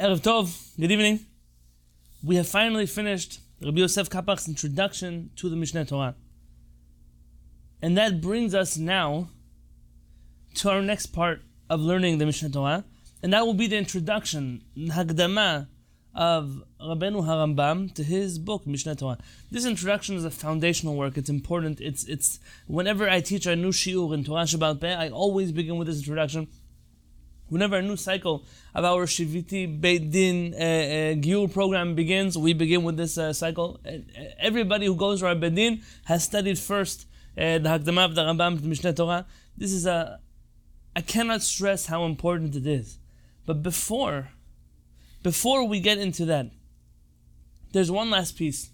Erev Tov, good evening. We have finally finished Rabbi Yosef Kapach's introduction to the Mishneh Torah. And that brings us now to our next part of learning the Mishneh Torah, and that will be the introduction, Hakdama, of Rabbeinu Harambam to his book Mishneh Torah. This introduction is a foundational work. It's important. It's it's whenever I teach a new shiur in Torah Shebe'al Peh, I always begin with this introduction. Whenever a new cycle of our Shiviti Beit Din uh, uh, program begins, we begin with this uh, cycle. Uh, everybody who goes to our Beit Din has studied first uh, the Hakdama of the Rambam, the Mishneh Torah. This is a, I cannot stress how important it is. But before, before we get into that, there's one last piece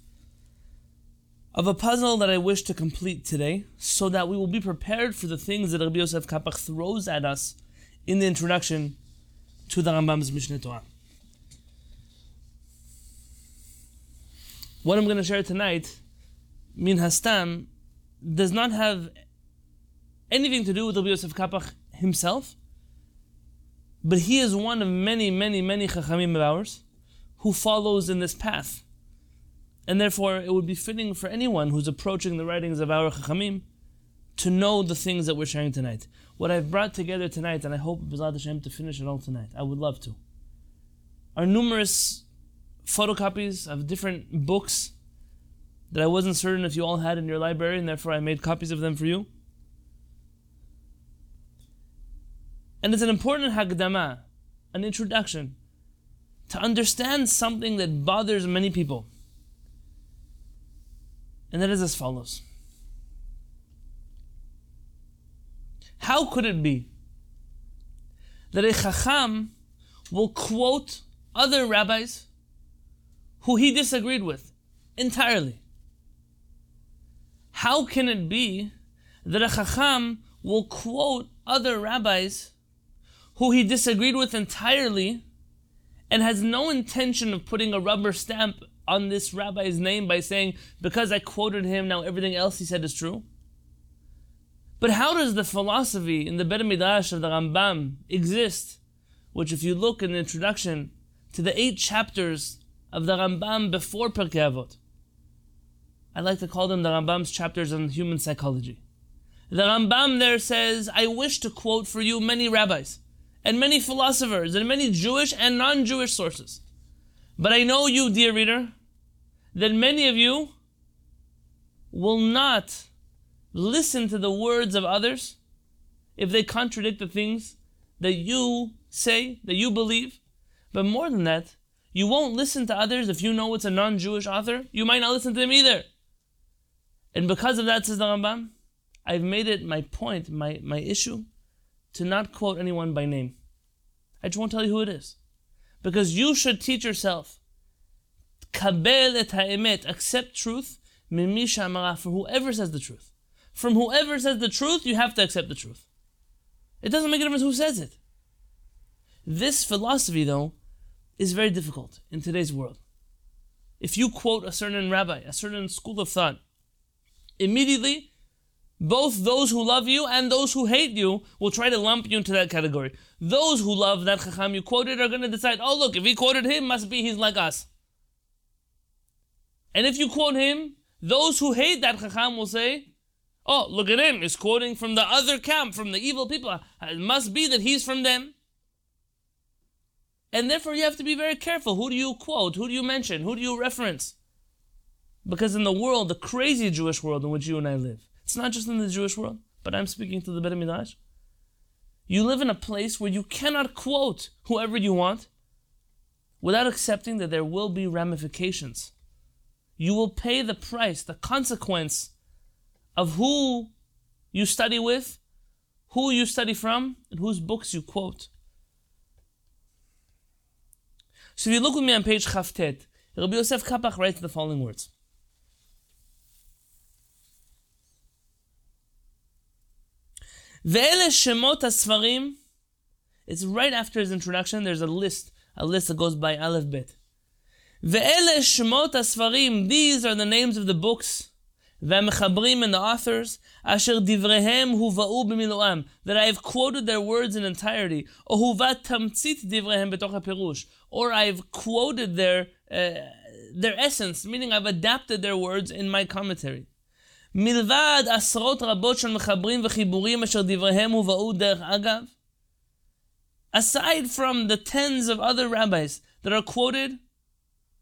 of a puzzle that I wish to complete today so that we will be prepared for the things that Rabbi Yosef Kapach throws at us in the introduction to the Rambam's Mishneh Torah. What I'm going to share tonight, Min Hastam, does not have anything to do with Rabbi Yosef Kapach himself, but he is one of many, many, many Chachamim of ours who follows in this path. And therefore, it would be fitting for anyone who's approaching the writings of our Chachamim to know the things that we're sharing tonight. What I've brought together tonight, and I hope B'ezrat Hashem to finish it all tonight, I would love to, are numerous photocopies of different books that I wasn't certain if you all had in your library, and therefore I made copies of them for you. And it's an important hakdama, an introduction, to understand something that bothers many people. And that is as follows. How could it be that a chacham will quote other rabbis who he disagreed with entirely? How can it be that a chacham will quote other rabbis who he disagreed with entirely and has no intention of putting a rubber stamp on this rabbi's name by saying, because I quoted him, now everything else he said is true? But how does the philosophy in the Bet Midrash of the Rambam exist? Which, if you look in the introduction to the eight chapters of the Rambam before Pirkei Avot, I like to call them the Rambam's chapters on human psychology. The Rambam there says, I wish to quote for you many rabbis and many philosophers and many Jewish and non Jewish sources. But I know you, dear reader, that many of you will not listen to the words of others if they contradict the things that you say, that you believe. But more than that, you won't listen to others if you know it's a non Jewish author. You might not listen to them either. And because of that, says the Rambam, I've made it my point, my, my issue, to not quote anyone by name. I just won't tell you who it is. Because you should teach yourself. Kabel et ha'emet, accept truth, mimisha for whoever says the truth. From whoever says the truth, you have to accept the truth. It doesn't make a difference who says it. This philosophy, though, is very difficult in today's world. If you quote a certain rabbi, a certain school of thought, immediately both those who love you and those who hate you will try to lump you into that category. Those who love that chacham you quoted are going to decide, oh look, if he quoted him, must be he's like us. And if you quote him, those who hate that chacham will say, oh, look at him, he's quoting from the other camp, from the evil people. It must be that he's from them. And therefore you have to be very careful. Who do you quote? Who do you mention? Who do you reference? Because in the world, the crazy Jewish world in which you and I live, it's not just in the Jewish world, but I'm speaking to the Bet Midrash. You live in a place where you cannot quote whoever you want without accepting that there will be ramifications. You will pay the price, the consequence of who you study with, who you study from, and whose books you quote. So if you look with me on page Chavtet, Rabbi Yosef Kapach writes the following words. Ve'ele shemot. It's right after his introduction. There's a list, a list that goes by Aleph Bet. Ve'ele shemot. These are the names of the books. והמחברים and the authors, אשר דבריהם הובאו במילואם, that I have quoted their words in entirety, או הובא תמצית דבריהם בתוך הפירוש, or I've quoted their, uh, their essence, meaning I've adapted their words in my commentary. מלבד עשרות רבות של מחברים וחיבורים אשר דבריהם הובאו דרך אגב, aside from the tens of other rabbis that are quoted,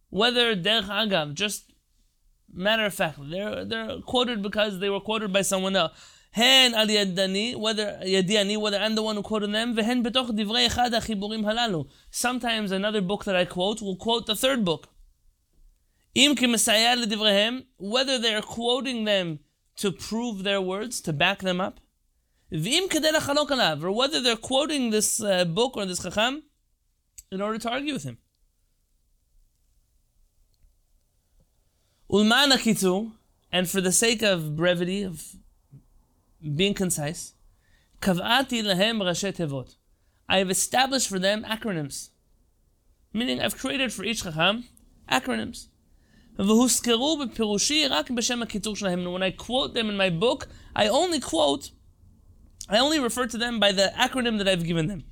whether derech agav, just matter of fact, they're they're quoted because they were quoted by someone else. Whether whether I'm the one who quoted them. Sometimes another book that I quote will quote the third book. Im ki whether they're quoting them to prove their words, to back them up, or whether they're quoting this uh, book or this chacham in order to argue with him. Ulmana kitu, and for the sake of brevity, of being concise, kavati lehem rashi tevot. I have established for them acronyms. Meaning, I've created for each chacham acronyms. When I quote them in my book, I only quote, I only refer to them by the acronym that I've given them.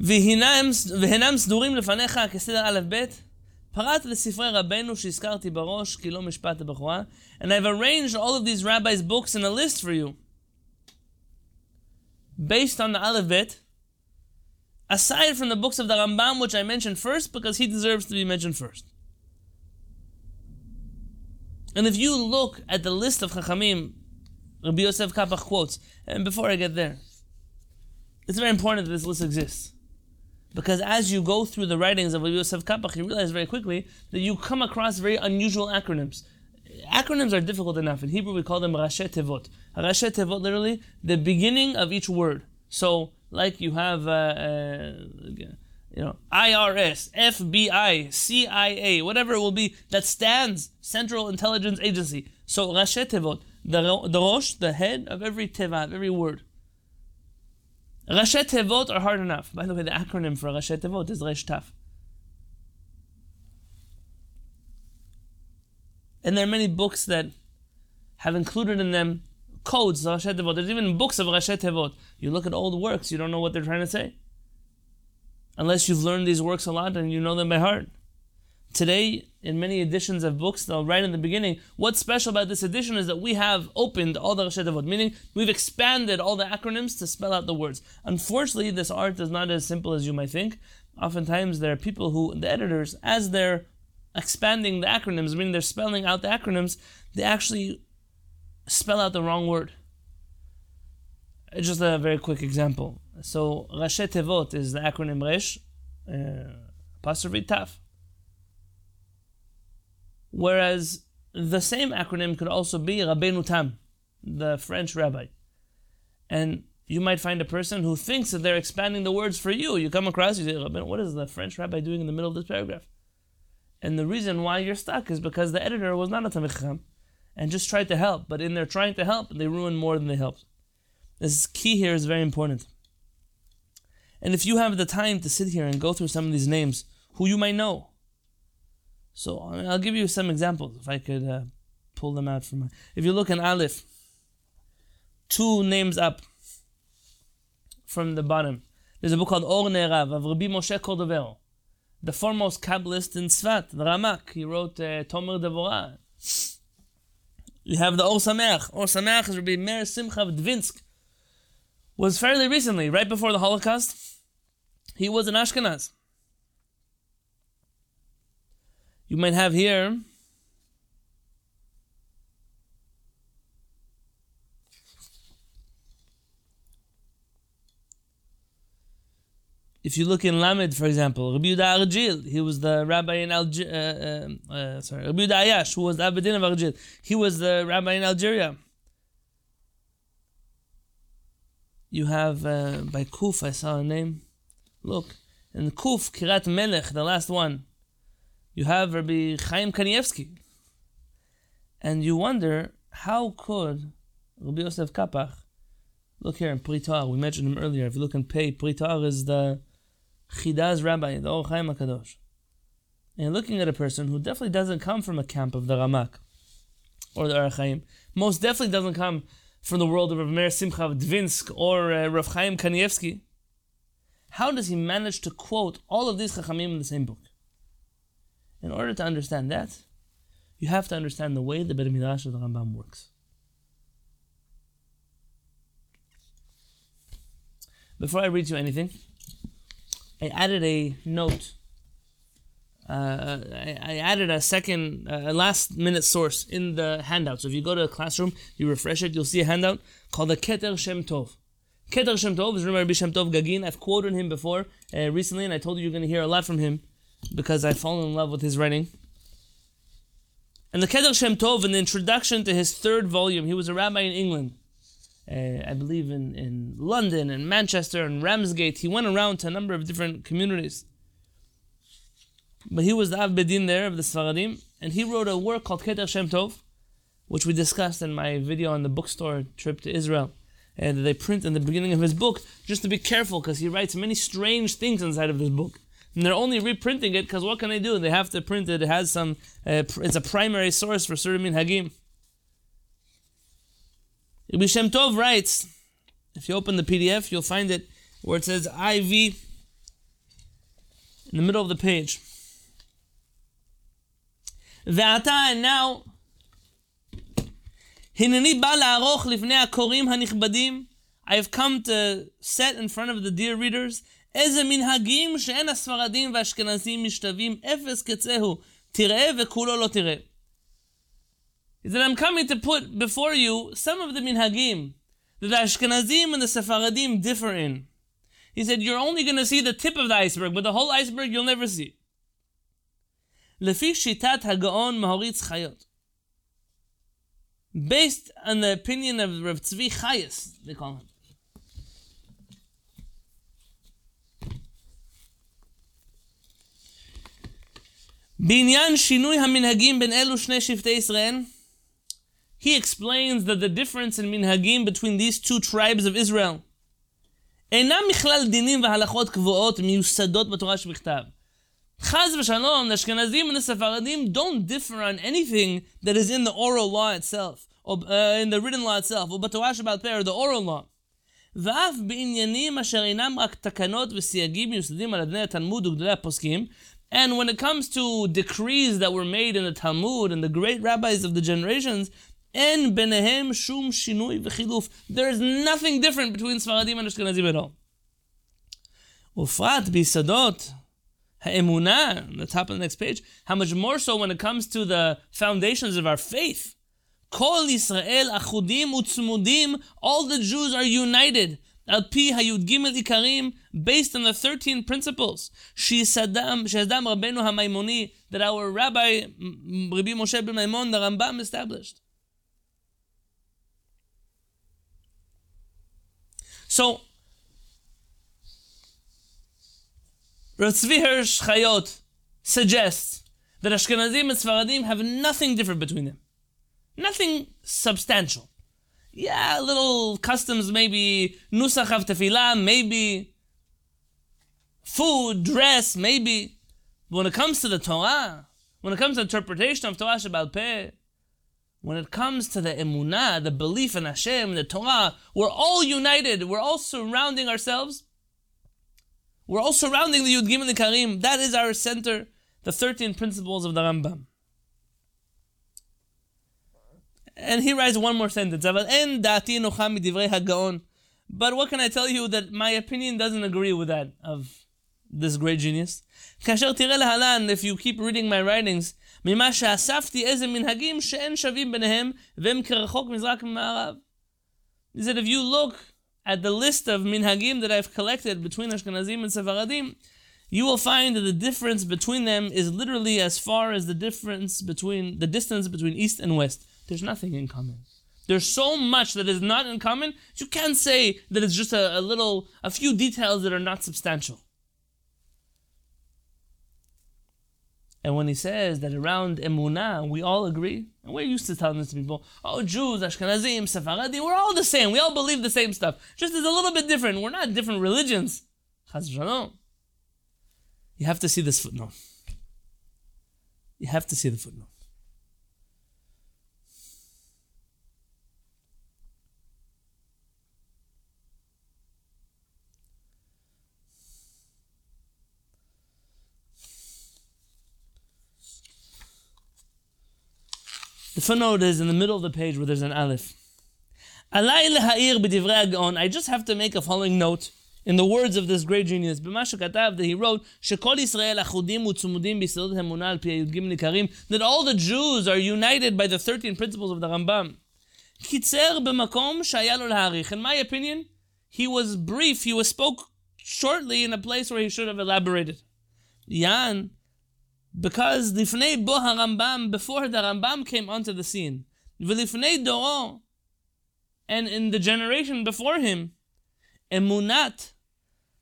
והנם סדורים לפניך כסדר א' ב' פרט לספרי רבנו שהזכרתי בראש, כי לא משפט הבחורה, and I've arranged all of these rabbis' books in a list for you. Based on the Aleph Bet, aside from the books of the Rambam, which I mentioned first, because he deserves to be mentioned first. And if you look at the list of Chachamim, Rabbi Yosef Kapach quotes, and before I get there, it's very important that this list exists. Because as you go through the writings of Yosef Kapach, you realize very quickly that you come across very unusual acronyms. Acronyms are difficult enough. In Hebrew, we call them Rashi Tevot. Rashi Tevot, literally, the beginning of each word. So, like you have, uh, uh, you know, IRS, FBI, CIA, whatever it will be, that stands Central Intelligence Agency. So, Rashi Tevot, the, the Rosh, the head of every Teva, every word. Rashi Tevot are hard enough. By the way, the acronym for Rashi Tevot is Resh Taf. And there are many books that have included in them codes Rashi Tevot. There's even books of Rashi Tevot. You look at old works, you don't know what they're trying to say. Unless you've learned these works a lot and you know them by heart. Today, in many editions of books, they'll write in the beginning, what's special about this edition is that we have opened all the Rashi Tevot, meaning we've expanded all the acronyms to spell out the words. Unfortunately, this art is not as simple as you might think. Oftentimes, there are people who, the editors, as they're expanding the acronyms, meaning they're spelling out the acronyms, they actually spell out the wrong word. Just a very quick example. So, Rashi Tevot is the acronym Resh, uh, apostrophe Taf. Whereas the same acronym could also be Rabbeinu Tam, the French rabbi. And you might find a person who thinks that they're expanding the words for you. You come across, you say, Rabbeinu, what is the French rabbi doing in the middle of this paragraph? And the reason why you're stuck is because the editor was not a Tamil and just tried to help. But in their trying to help, they ruined more than they helped. This key here is very important. And if you have the time to sit here and go through some of these names, who you might know, so I mean, I'll give you some examples if I could uh, pull them out from my. If you look in Aleph, two names up from the bottom, there's a book called Or Nerav of Rabbi Moshe Cordovero, the foremost Kabbalist in Tzfat, the Ramak. He wrote uh, Tomer Devorah. You have the Or Sameach. Or Sameach is Rabbi Meir Simcha of Dvinsk. Was fairly recently, right before the Holocaust. He was in Ashkenaz. You might have here If you look in Lamed, for example, Rabbi Yehuda Argil, he was the rabbi in Algeria. Uh, uh, uh, sorry, Rabbi Yehuda Ayash, who was the Abedin of Argil, he was the rabbi in Algeria. You have uh, by Kuf, I saw a name. Look, in Kuf, Kiryat Melech, the last one you have Rabbi Chaim Kanievsky. And you wonder, how could Rabbi Yosef Kapach, look here in Pri To'ar, we mentioned him earlier, if you look in Pei, Pri To'ar is the Chida's rabbi, the Or Chaim HaKadosh. And looking at a person who definitely doesn't come from a camp of the Ramak. or the Or HaChaim. Most definitely doesn't come from the world of Rav Meir Simcha of Dvinsk or uh, Rav Chaim Kanievsky. How does he manage to quote all of these Chachamim in the same book? In order to understand that, you have to understand the way the Bet of the Rambam works. Before I read you anything, I added a note. Uh, I, I, added a second, uh, last minute source in the handout. So if you go to a classroom, you refresh it, you'll see a handout called the Keter Shem Tov. Keter Shem Tov is Rabbi Shem Tov Gaguine. I've quoted him before uh, recently, and I told you you're going to hear a lot from him because I've fallen in love with his writing. And the Keter Shem Tov, in the introduction to his third volume, he was a rabbi in England uh, I believe in, in London and Manchester and Ramsgate. He went around to a number of different communities. But he was the Av Bedin there of the Sfaradim, and he wrote a work called Keter Shem Tov, which we discussed in my video on the bookstore trip to Israel. And they print in the beginning of his book, just to be careful, because he writes many strange things inside of this book and they're only reprinting it because what can they do? They have to print it. It has some. Uh, it's a primary source for certain minhagim. Rabbi Shem Tov writes, if you open the PDF, you'll find it where it says IV in the middle of the page. Ve'ata, and now, lifnei ha'korim ha'nichbadim, I have come to set in front of the dear readers איזה מנהגים שאין הספרדים והאשכנזים משתווים אפס קצהו, תראה וכולו לא תראה that I'm coming to put before you some of the minhagim that the Ashkenazim and the Sephardim differ in. He said, You're only going to see the tip of the iceberg, but the whole iceberg you'll never see. Based on the opinion of Rav Tzvi Chayas, they call him. בעניין שינוי המנהגים בין אלו שני שבטי ישראל, he explains that the difference in minhagim between these two tribes of Israel אינם מכלל דינים והלכות קבועות מיוסדות בתורה שבכתב. Chaz v'shalom, the Ashkenazim and the Sephardim don't differ on anything that is in the oral law itself, or uh, in the written law itself, or בתורה שבעל פה, or the oral law. ואף בעניינים אשר אינם רק תקנות וסייגים מיוסדים על אדני התלמוד וגדולי הפוסקים, and when it comes to decrees that were made in the Talmud and the great rabbis of the generations, En benehem shum shinui v'chiluf. There is nothing different between Sfaradim and Ashkenazim at all. Ufrat bisadot ha'emunah, the top of the next page, how much more so when it comes to the foundations of our faith. Kol Yisrael achudim utzmudim, all the Jews are united. Pi hayud gimel ikarim, based on the 13 principles. Shesadam Rabbeinu HaMaimoni, that our Rabbi Rabbi Moshe ben Maimon, the Rambam, established. So, Hirsch Chajes suggests that Ashkenazim and Sfaradim have nothing different between them. Nothing substantial. Yeah, little customs, maybe nusach of tefillah, maybe food, dress, maybe. But when it comes to the Torah, when it comes to interpretation of Torah Shebe'al Peh, when it comes to the emunah, the belief in Hashem, the Torah, we're all united. We're all surrounding ourselves. We're all surrounding the Yud Gimel Karim. That is our center, the 13 principles of the Rambam. And he writes one more sentence. But what can I tell you that my opinion doesn't agree with that of this great genius? If you keep reading my writings, ממה שאספתי איזה מנהגים שאין שווים ביניהם והם כרחוק מזרק ממערב. He said if you look at the list of minhagim that I've collected between Ashkenazim and Sephardim, you will find that the difference between them is literally as far as the difference between the distance between east and west. There's nothing in common. There's so much that is not in common. You can't say that it's just a, a little, a few details that are not substantial. And when he says that around Emunah, we all agree, and we're used to telling this to people, oh, Jews, Ashkenazim, Sephardim, we're all the same. We all believe the same stuff. Just it's a little bit different. We're not different religions. You have to see this footnote. You have to see the footnote. The footnote is in the middle of the page where there's an aleph. I just have to make a following note in the words of this great genius, that he wrote, that all the Jews are united by the 13 principles of the Rambam. In my opinion, he was brief, he was spoke shortly in a place where he should have elaborated. Yan, because Lifnei Bo HaRambam, before the Rambam came onto the scene, V'lifnei Doro, and in the generation before him, Emunat,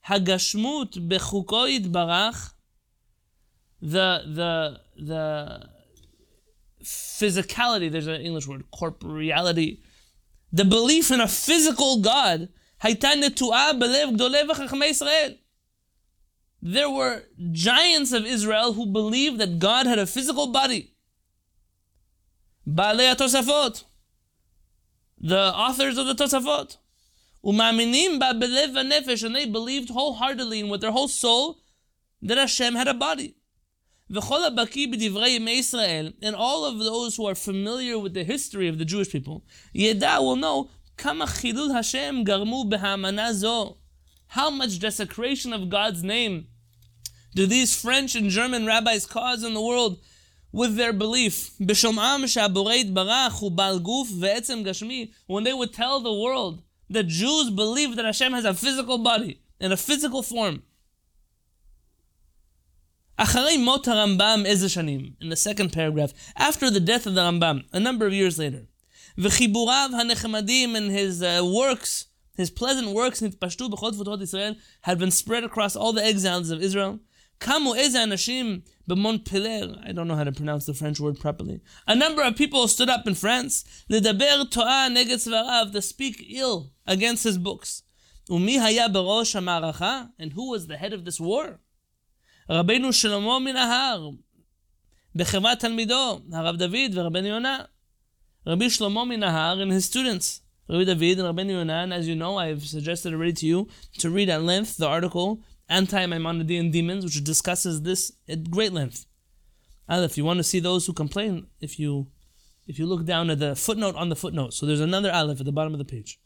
הגשמות בחוקו יתברך, the, the, the physicality, there's an English word, corporeality, the belief in a physical God, there were giants of Israel who believed that God had a physical body. The authors of the Tosafot. Umaminim ba belev nefesh, and they believed wholeheartedly and with their whole soul that Hashem had a body. V'chol baki b'divrei Israel, and all of those who are familiar with the history of the Jewish people, yeda will know kama chilul Hashem garmu b'hamana zo. How much desecration of God's name do these French and German rabbis cause in the world with their belief? B'shom'am shaboreit barach hu bal guf ve'etzem gashmi. When they would tell the world the Jews believe that Hashem has a physical body in a physical form. אחרי מות הרמב"ם איזה שנים? In the second paragraph, after the death of the Rambam, a number of years later. וחיבוריו הנחמדים and his uh, works, his pleasant works נתפשטו בכל תפוצות ישראל, had been spread across all the exiles of Israel. קמו איזה אנשים במונפלר, I don't know how to pronounce the French word properly. A number of people stood up in France, לדבר תועה נגד סבריו, to speak ill against his books. ומי היה בראש המערכה? And who was the head of this war? רבנו שלמה מן ההר, בחברת תלמידו, הרב דוד ורבנו יונה. רבי שלמה מן ההר and his students. Rabbi David and Rabbi Yonan, as you know, I've suggested already to you to read at length the article Anti-Maimonidean Demons, which discusses this at great length. And if you want to see those who complain, if you if you look down at the footnote on the footnote, so there's another aleph at the bottom of the page.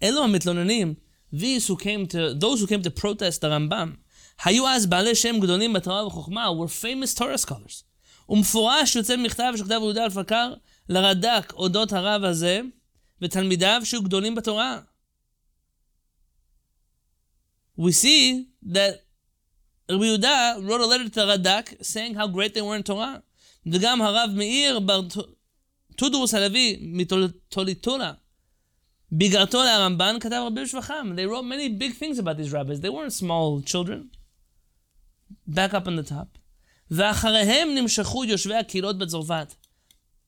Elo המתלוננים, these who came to, those who came to protest the Rambam, היו אז בעלי שם גדולים בתורה וחוכמה, were famous Torah scholars. ומפורש יוצא מכתב שכתב יהודה אלפקר לרד"ק אודות הרב הזה ותלמידיו שהיו גדולים בתורה. We see that Rabbi Yehuda wrote a letter to Radak saying how great they were in Torah. וגם הרב מאיר בר טודרוס הלוי מתוליטולה ביגרתו להרמב"ן כתב הרבה בשבחם. They wrote many big things about these rabbis. They weren't small children. Back up on the top. ואחריהם נמשכו יושבי הקהילות בצרפת.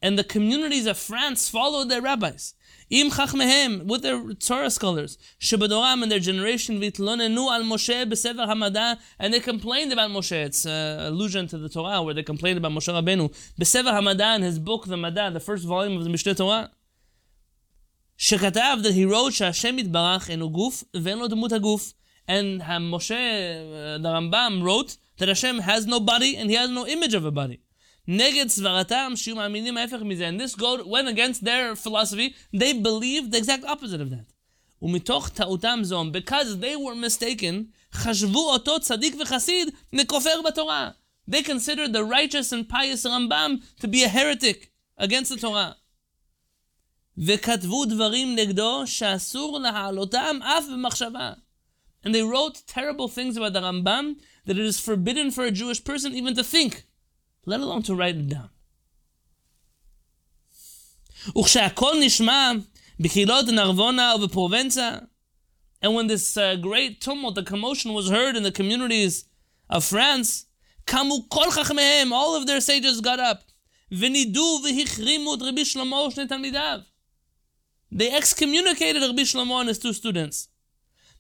And the communities of France followed their rabbis. Im chachmehem, with their Torah scholars, shebadoram and their generation, vitlonenu al Moshe besever hamada, and they complained about Moshe. It's an allusion to the Torah where they complained about Moshe Rabbeinu. Besever hamada in his book, the Mada, the first volume of the Mishneh Torah. שכתב that he wrote שהשם יתברך אינו גוף ואין לו דמות הגוף. And Moshe, uh, the Rambam, wrote that Hashem has no body and he has no image of a body. Neged svaratam shiu ma'aminim ha'efech mizeh. And this go, went against their philosophy. They believed the exact opposite of that. Umitoch ta'utam zom, because they were mistaken, chashvu oto tzadik v'chasid nekofer b'Torah. They considered the righteous and pious Rambam to be a heretic against the Torah. וכתבו דברים נגדו שאסור להעלותם אף במחשבה. And they wrote terrible things about the Rambam that it is forbidden for a Jewish person even to think let alone to write it down. וכשהכל נשמע בקהילות נרבונה ובפרובנצה, and when this uh, great tumult, the commotion was heard in the communities of France, קמו כל חכמיהם, all of their sages got up, ונידו והחרימו את רבי שלמה ושני תלמידיו. They excommunicated רבי שלמה and his two students.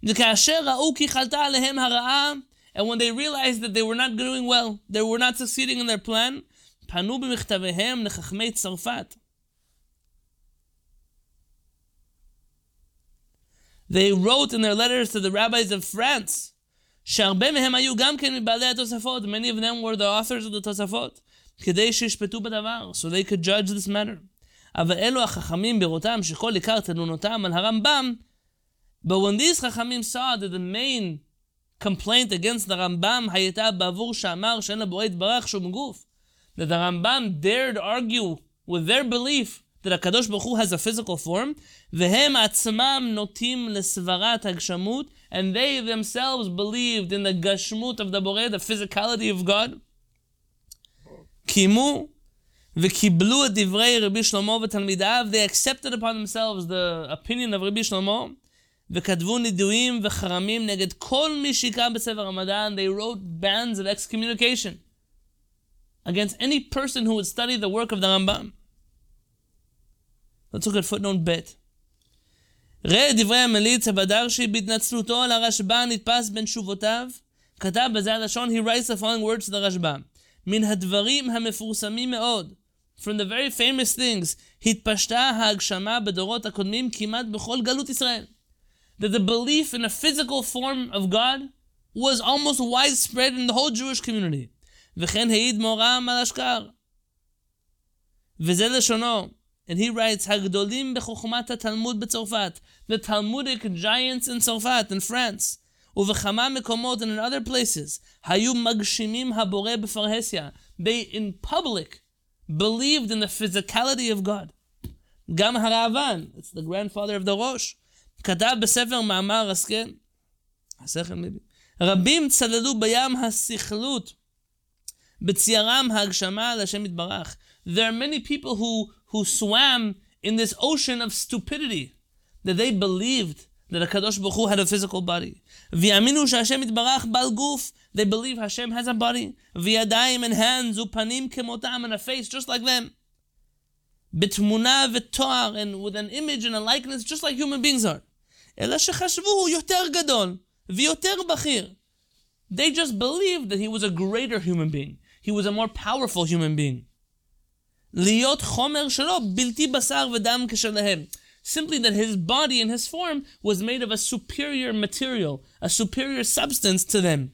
וכאשר ראו כי חלתה עליהם הרעה, and when they realized that they were not doing well, they were not succeeding in their plan, פנו במכתביהם לחכמי צרפת. They wrote in their letters to the rabbis of France, שהרבה מהם היו גם כן מבעלי התוספות, many of them were the authors of the תוספות, כדי שישפטו בדבר, so they could judge this matter. אבל אלו החכמים בראותם שכל עיקר תלונותם על הרמב"ם, but when these חכמים saw that the main complaint against the Rambam הייתה בעבור שאמר שאין לבורא יתברך שום גוף, that the Rambam dared argue with their belief that הקדוש ברוך הוא has a physical form, והם עצמם נוטים לסברת הגשמות, and they themselves believed in the gashmut of the בורא, the physicality of God. קיימו וקיבלו את דברי רבי שלמה ותלמידיו, they accepted upon themselves the opinion of רבי שלמה, וכתבו נידויים וחרמים נגד כל מי שיקרא בספר רמדאן, they wrote bans of excommunication against any person who would study the work of the Rambam. Let's look at footnote ב'. ראה דברי המליץ הבדרשי בהתנצלותו על הרשב"א נתפס בין תשובותיו, כתב בזה הלשון, he writes the following words to the רשב"א. מן הדברים המפורסמים מאוד, from the very famous things, התפשטה ההגשמה בדורות הקודמים כמעט בכל גלות ישראל. That the belief in a physical form of God was almost widespread in the whole Jewish community. וכן העיד מורם על אשכר. וזה לשונו. And he writes, הגדולים בחוכמת התלמוד בצרפת, the Talmudic giants in צרפת, in France, ובכמה מקומות and in other places, היו מגשימים הבורא בפרהסיה. They in public believed in the physicality of God. גם הראב"ן, it's the grandfather of the ראש, כתב בספר מאמר השכל, השכל maybe, רבים צללו בים הסכלות, בציירם ההגשמה לשם יתברך. There are many people who, who swam in this ocean of stupidity, that they believed that HaKadosh Baruch Hu had a physical body. ויאמינו שהשם יתברך בעל גוף, they believe Hashem has a body. וידיים and hands ופנים כמותם and a face just like them. בתמונה ותואר and with an image and a likeness just like human beings are. אלא שחשבו הוא יותר גדול ויותר בכיר. They just believed that he was a greater human being. He was a more powerful human being. להיות חומר שלו בלתי בשר ודם כשלהם. Simply that his body and his form was made of a superior material, a superior substance to them.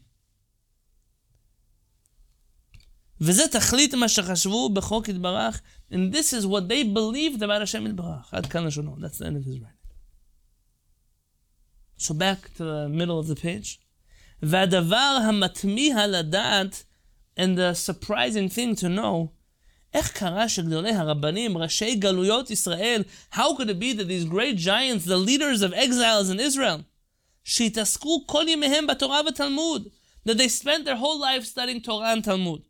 וזה תכלית מה שחשבו בחוק יתברך, and this is what they believed about Hashem יתברך. עד כאן לשונו. That's the end of his writing. So back to the middle of the page. והדבר המתמיהה לדעת, and the surprising thing to know, איך קרה שגדולי הרבנים, ראשי גלויות ישראל, how could it be that these great giants, the leaders of exiles in Israel, שהתעסקו כל ימיהם בתורה ותלמוד, that they spent their whole life studying Torah and Talmud,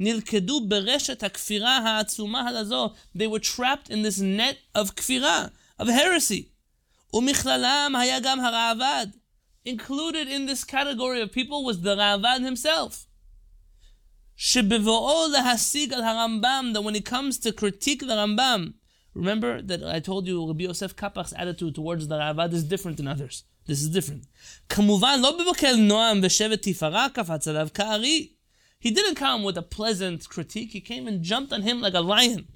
נלכדו ברשת הכפירה העצומה הזו, they were trapped in this net of כפירה, of heresy. Umichlalam. Included in this category of people was the Ravad himself. Shebivo'o lehasig al harambam, that when it comes to critique the Rambam, remember that I told you Rabbi Yosef Kapach's attitude towards the Ravad is different than others. This is different. He didn't come with a pleasant critique. He came and jumped on him like a lion.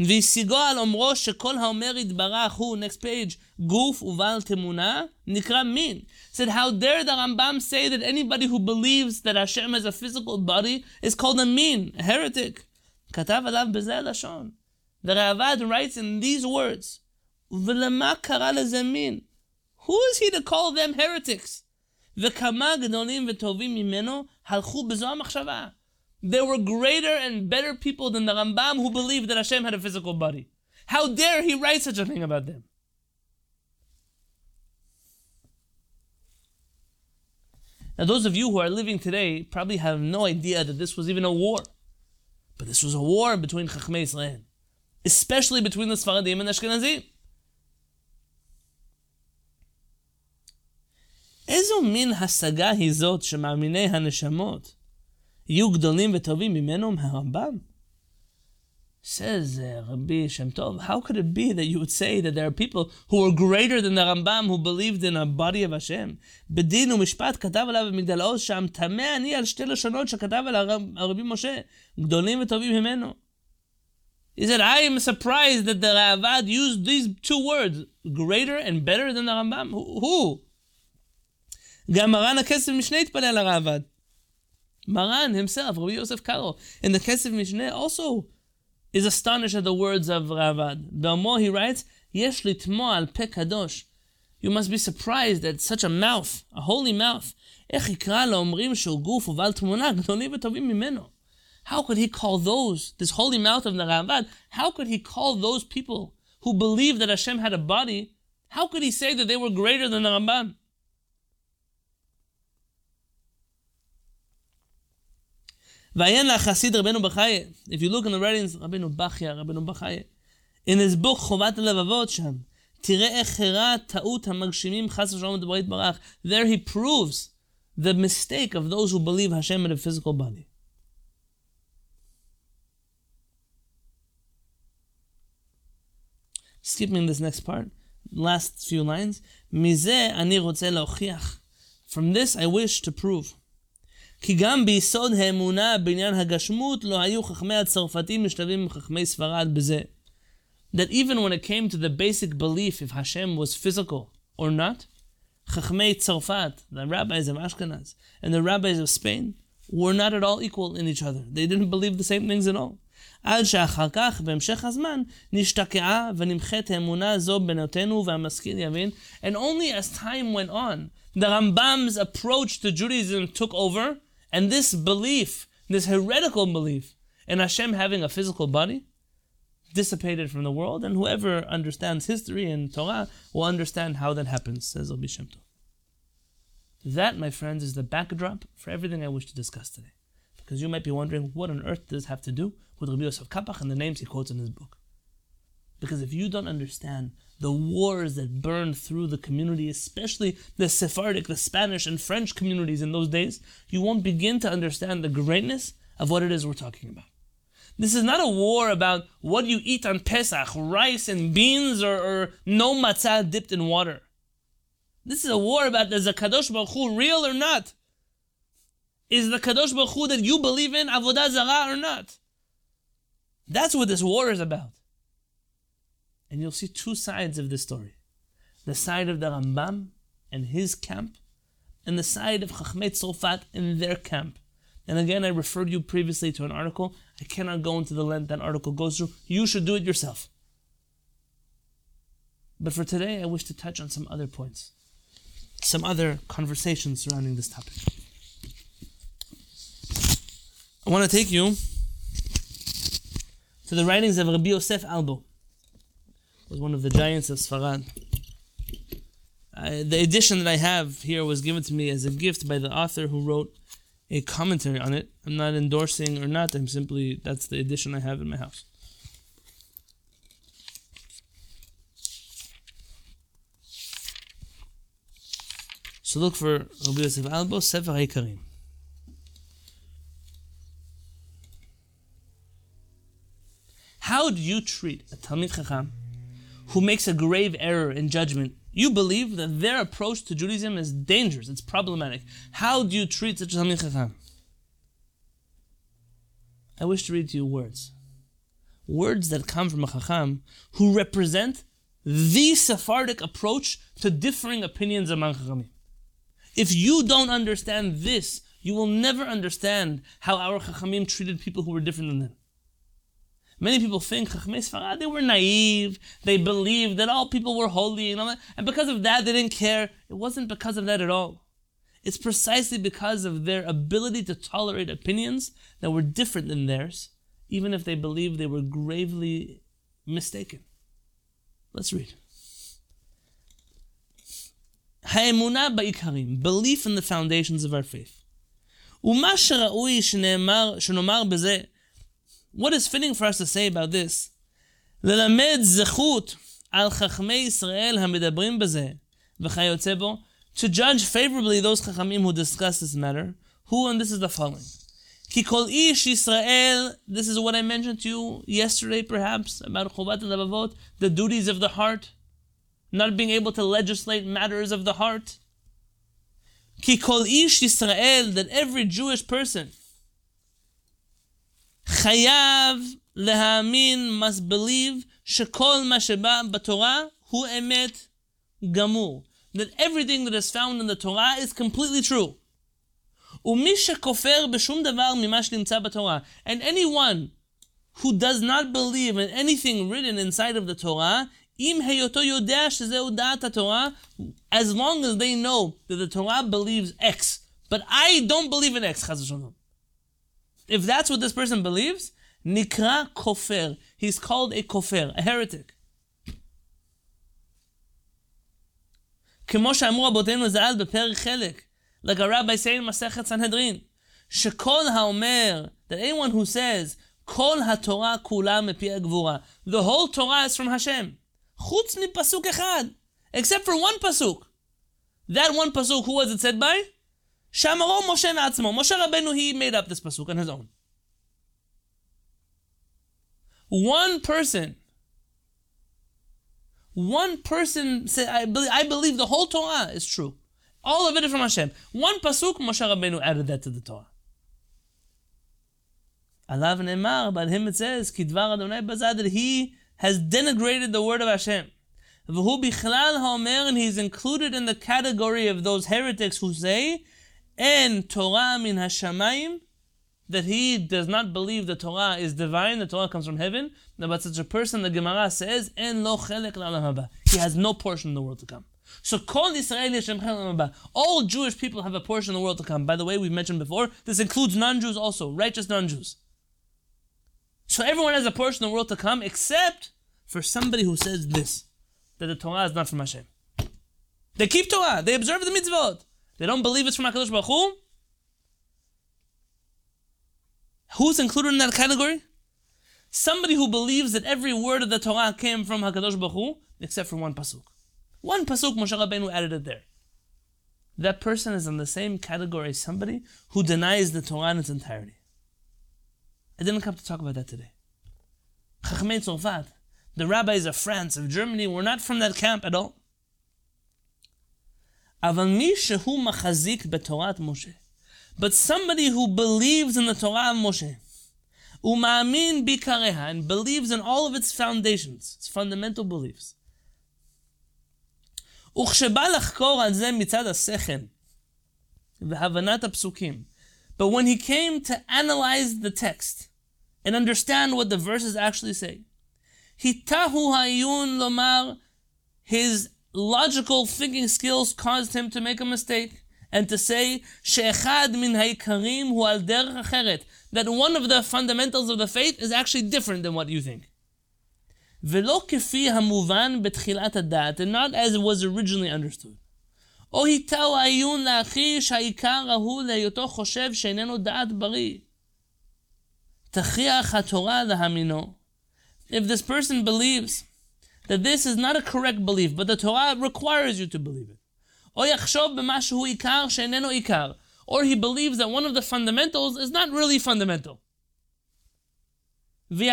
והשיגו על אומרו שכל האומר יתברך הוא, next page, גוף ובעל תמונה, נקרא מין. said, how dare the Rambam say that anybody who believes that Hashem has a physical body is called a min, a heretic. כתב עליו בזה הלשון. The Ravad writes in these words, ולמה קרא לזה מין? Who is he to call them heretics? וכמה גדולים וטובים ממנו הלכו בזו המחשבה There were greater and better people than the Rambam who believed that Hashem had a physical body. How dare he write such a thing about them? Now, those of you who are living today probably have no idea that this was even a war. But this was a war between Chachmei Israel, especially between the Sfaradim and Ashkenazim. איזו מין השגה היא זאת שמאמיני הנשמות יהיו גדולים וטובים ממנו מהרמב"ם? Says uh, Rabbi Shem Tov, how could it be that you would say that there are people who are greater than the Rambam who believed in a body of Hashem? בדין ומשפט כתב עליו במגדל עוז שם, תמה אני על שתי לשונות שכתב על הרבי משה, גדולים וטובים ממנו. He said, I am surprised that the Ravad used these two words, greater and better than the Rambam. Who? גם מרן הכסף משנה התפלל לרעב"ד. Maran himself, Rabbi Yosef Karo, in the Kesef Mishneh, also is astonished at the words of Ravad. Belmo, he writes, Yesh T'mo al pekadosh." You must be surprised at such a mouth, a holy mouth. How could he call those, this holy mouth of the Ravad, how could he call those people who believed that Hashem had a body, how could he say that they were greater than the Rambam? Vayena Chasid Rabbeinu Bachaye. If you look in the writings, Rabbeinu Bachya, Rabbeinu Bachaye. In his book, Chovat Levavot Sham, Tireh Echera Ta'ut HaMagshimim Chas V'Shalom Debarit Barach. There he proves the mistake of those who believe Hashem in a physical body. Skipping this next part, last few lines. Mizeh ani rotze From this, I wish to prove. כי גם ביסוד האמונה בעניין הגשמות לא היו חכמי הצרפתים משתלבים עם חכמי ספרד בזה. That even when it came to the basic belief if Hashem was physical or not, Chachmei Tzarfat, the rabbis of Ashkenaz, and the rabbis of Spain were not at all equal in each other. They didn't believe the same things at all. עד שאחר כך, בהמשך הזמן, נשתקעה ונמחית האמונה זו בינותינו והמשכיל יבין, and only as time went on, the Rambam's approach to Judaism took over, and this belief, this heretical belief in Hashem having a physical body, dissipated from the world, and whoever understands history and Torah will understand how that happens, says Rabbi Shem Tov. That, my friends, is the backdrop for everything I wish to discuss today. Because you might be wondering, what on earth does this have to do with Rabbi Yosef Kapach and the names he quotes in his book? Because if you don't understand the wars that burned through the community, especially the Sephardic, the Spanish, and French communities in those days, you won't begin to understand the greatness of what it is we're talking about. This is not a war about what you eat on Pesach, rice and beans, or, or no matzah dipped in water. This is a war about is the Kadosh Baruch Hu real or not? Is the Kadosh Baruch Hu that you believe in Avodah Zarah or not? That's what this war is about. And you'll see two sides of the story. The side of the Rambam and his camp, and the side of Chachmei Tzorfat and their camp. And again, I referred you previously to an article. I cannot go into the length that article goes through. You should do it yourself. But for today, I wish to touch on some other points, some other conversations surrounding this topic. I want to take you to the writings of Rabbi Yosef Albo, was one of the giants of Sfarad. the edition that I have here was given to me as a gift by the author who wrote a commentary on it. I'm not endorsing or not. I'm simply that's the edition I have in my house. So look for Rabbi Yosef Albo Sefer. How do you treat a Talmid Chacham who makes a grave error in judgment you believe that their approach to Judaism is dangerous, it's problematic. How do you treat such a Talmid Chacham? I wish to read to you words. Words that come from a Chacham who represent the Sephardic approach to differing opinions among Chachamim. If you don't understand this, you will never understand how our Chachamim treated people who were different than them. Many people think Chachmei Sfarad, they were naive. They believed that all people were holy and all that. And because of that, they didn't care. It wasn't because of that at all. It's precisely because of their ability to tolerate opinions that were different than theirs, even if they believed they were gravely mistaken. Let's read. האמונה בעיקרים, belief in the foundations of our faith. ומה שראוי שנאמר בזה what is fitting for us to say about this? ללמד זכות על חכמי ישראל המדברים בזה וכיוצא בו, to judge favorably those חכמים who discuss this matter, who, and this is the following. כי כל איש ישראל, this is what I mentioned to you yesterday perhaps, about חובת הלבבות, the duties of the heart, not being able to legislate matters of the heart. כי כל איש ישראל, that every Jewish person, חייב להאמין, must believe, שכל מה שבא בתורה הוא אמת גמור. That everything that is found in the Torah is completely true. ומי שכופר בשום דבר ממה שנמצא בתורה. And anyone who does not believe in anything written inside of the Torah, אם היותו יודע שזהו דעת התורה, as long as they know that the Torah believes X, but I don't believe in X, חס ושלום. If that's what this person believes, נקרא כופר. He's called a כופר, a heretic. כמו שאמרו רבותינו ז"ל בפרק חלק, like a rabbi say in מסכת סנהדרין, שכל האומר, that anyone who says, כל התורה כולה מפי הגבורה, the whole Torah is from Hashem, חוץ מפסוק אחד, except for one pasuk. That one pasuk, who was it said by? שאמרו משה מעצמו. משה רבנו, he made up this pasuk on his own. One person one person said, I believe, I believe the whole Torah is true. All of it is from Hashem. One pasuk, Moshe Rabbeinu added that to the Torah. Alav Ne'mar, but him it says, Kidvar Adonai Bazad, that he has denigrated the word of Hashem. V'hu bichlal ha'omer, and he's included in the category of those heretics who say, En Torah min hashamayim, that he does not believe the Torah is divine, the Torah comes from heaven, but such a person, the Gemara says, En lo chelek haba. He has no portion in the world to come. So Kol Yisrael All Jewish people have a portion in the world to come. By the way, we've mentioned before, this includes non-Jews also, righteous non-Jews. So everyone has a portion in the world to come, except for somebody who says this, that the Torah is not from Hashem. They keep Torah, they observe the mitzvot. They don't believe it's from HaKadosh Baruch Hu, Who's included in that category? Somebody who believes that every word of the Torah came from Hakadosh Baruch Hu, except for one pasuk. One pasuk, Moshe Rabbeinu added it there. That person is in the same category as somebody who denies the Torah in its entirety. I didn't come to talk about that today. Chachmei Tzorfat, the rabbis of France, of Germany, were not from that camp at all. but somebody who believes in the Torah of Moshe, umamin bikareha, and believes in all of its foundations, its fundamental beliefs. וכשבא לחקור על זה מצד השכל והבנת הפסוקים, but when he came to analyze the text and understand what the verses actually say, hitahu hayun lomar, his logical thinking skills caused him to make a mistake and to say she'echad min ha'ikarim hu al derech acheret, that one of the fundamentals of the faith is actually different than what you think. ולא כפי המובן בתחילת הדעת, and not as it was originally understood. או היטהו העיון לאחי שהעיקר ההוא להיותו חושב שאיננו דעת בריא. תכריח התורה להאמינו. If this person believes that this is not a correct belief, but the Torah requires you to believe it, or he believes that one of the fundamentals is not really fundamental. So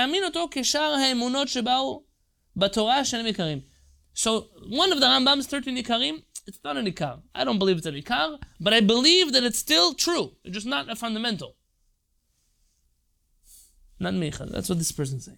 one of the Rambam's 13 Ikarim, it's not an Ikar. I don't believe it's an Ikar, but I believe that it's still true. It's just not a fundamental. Not Micha. That's what this person's saying.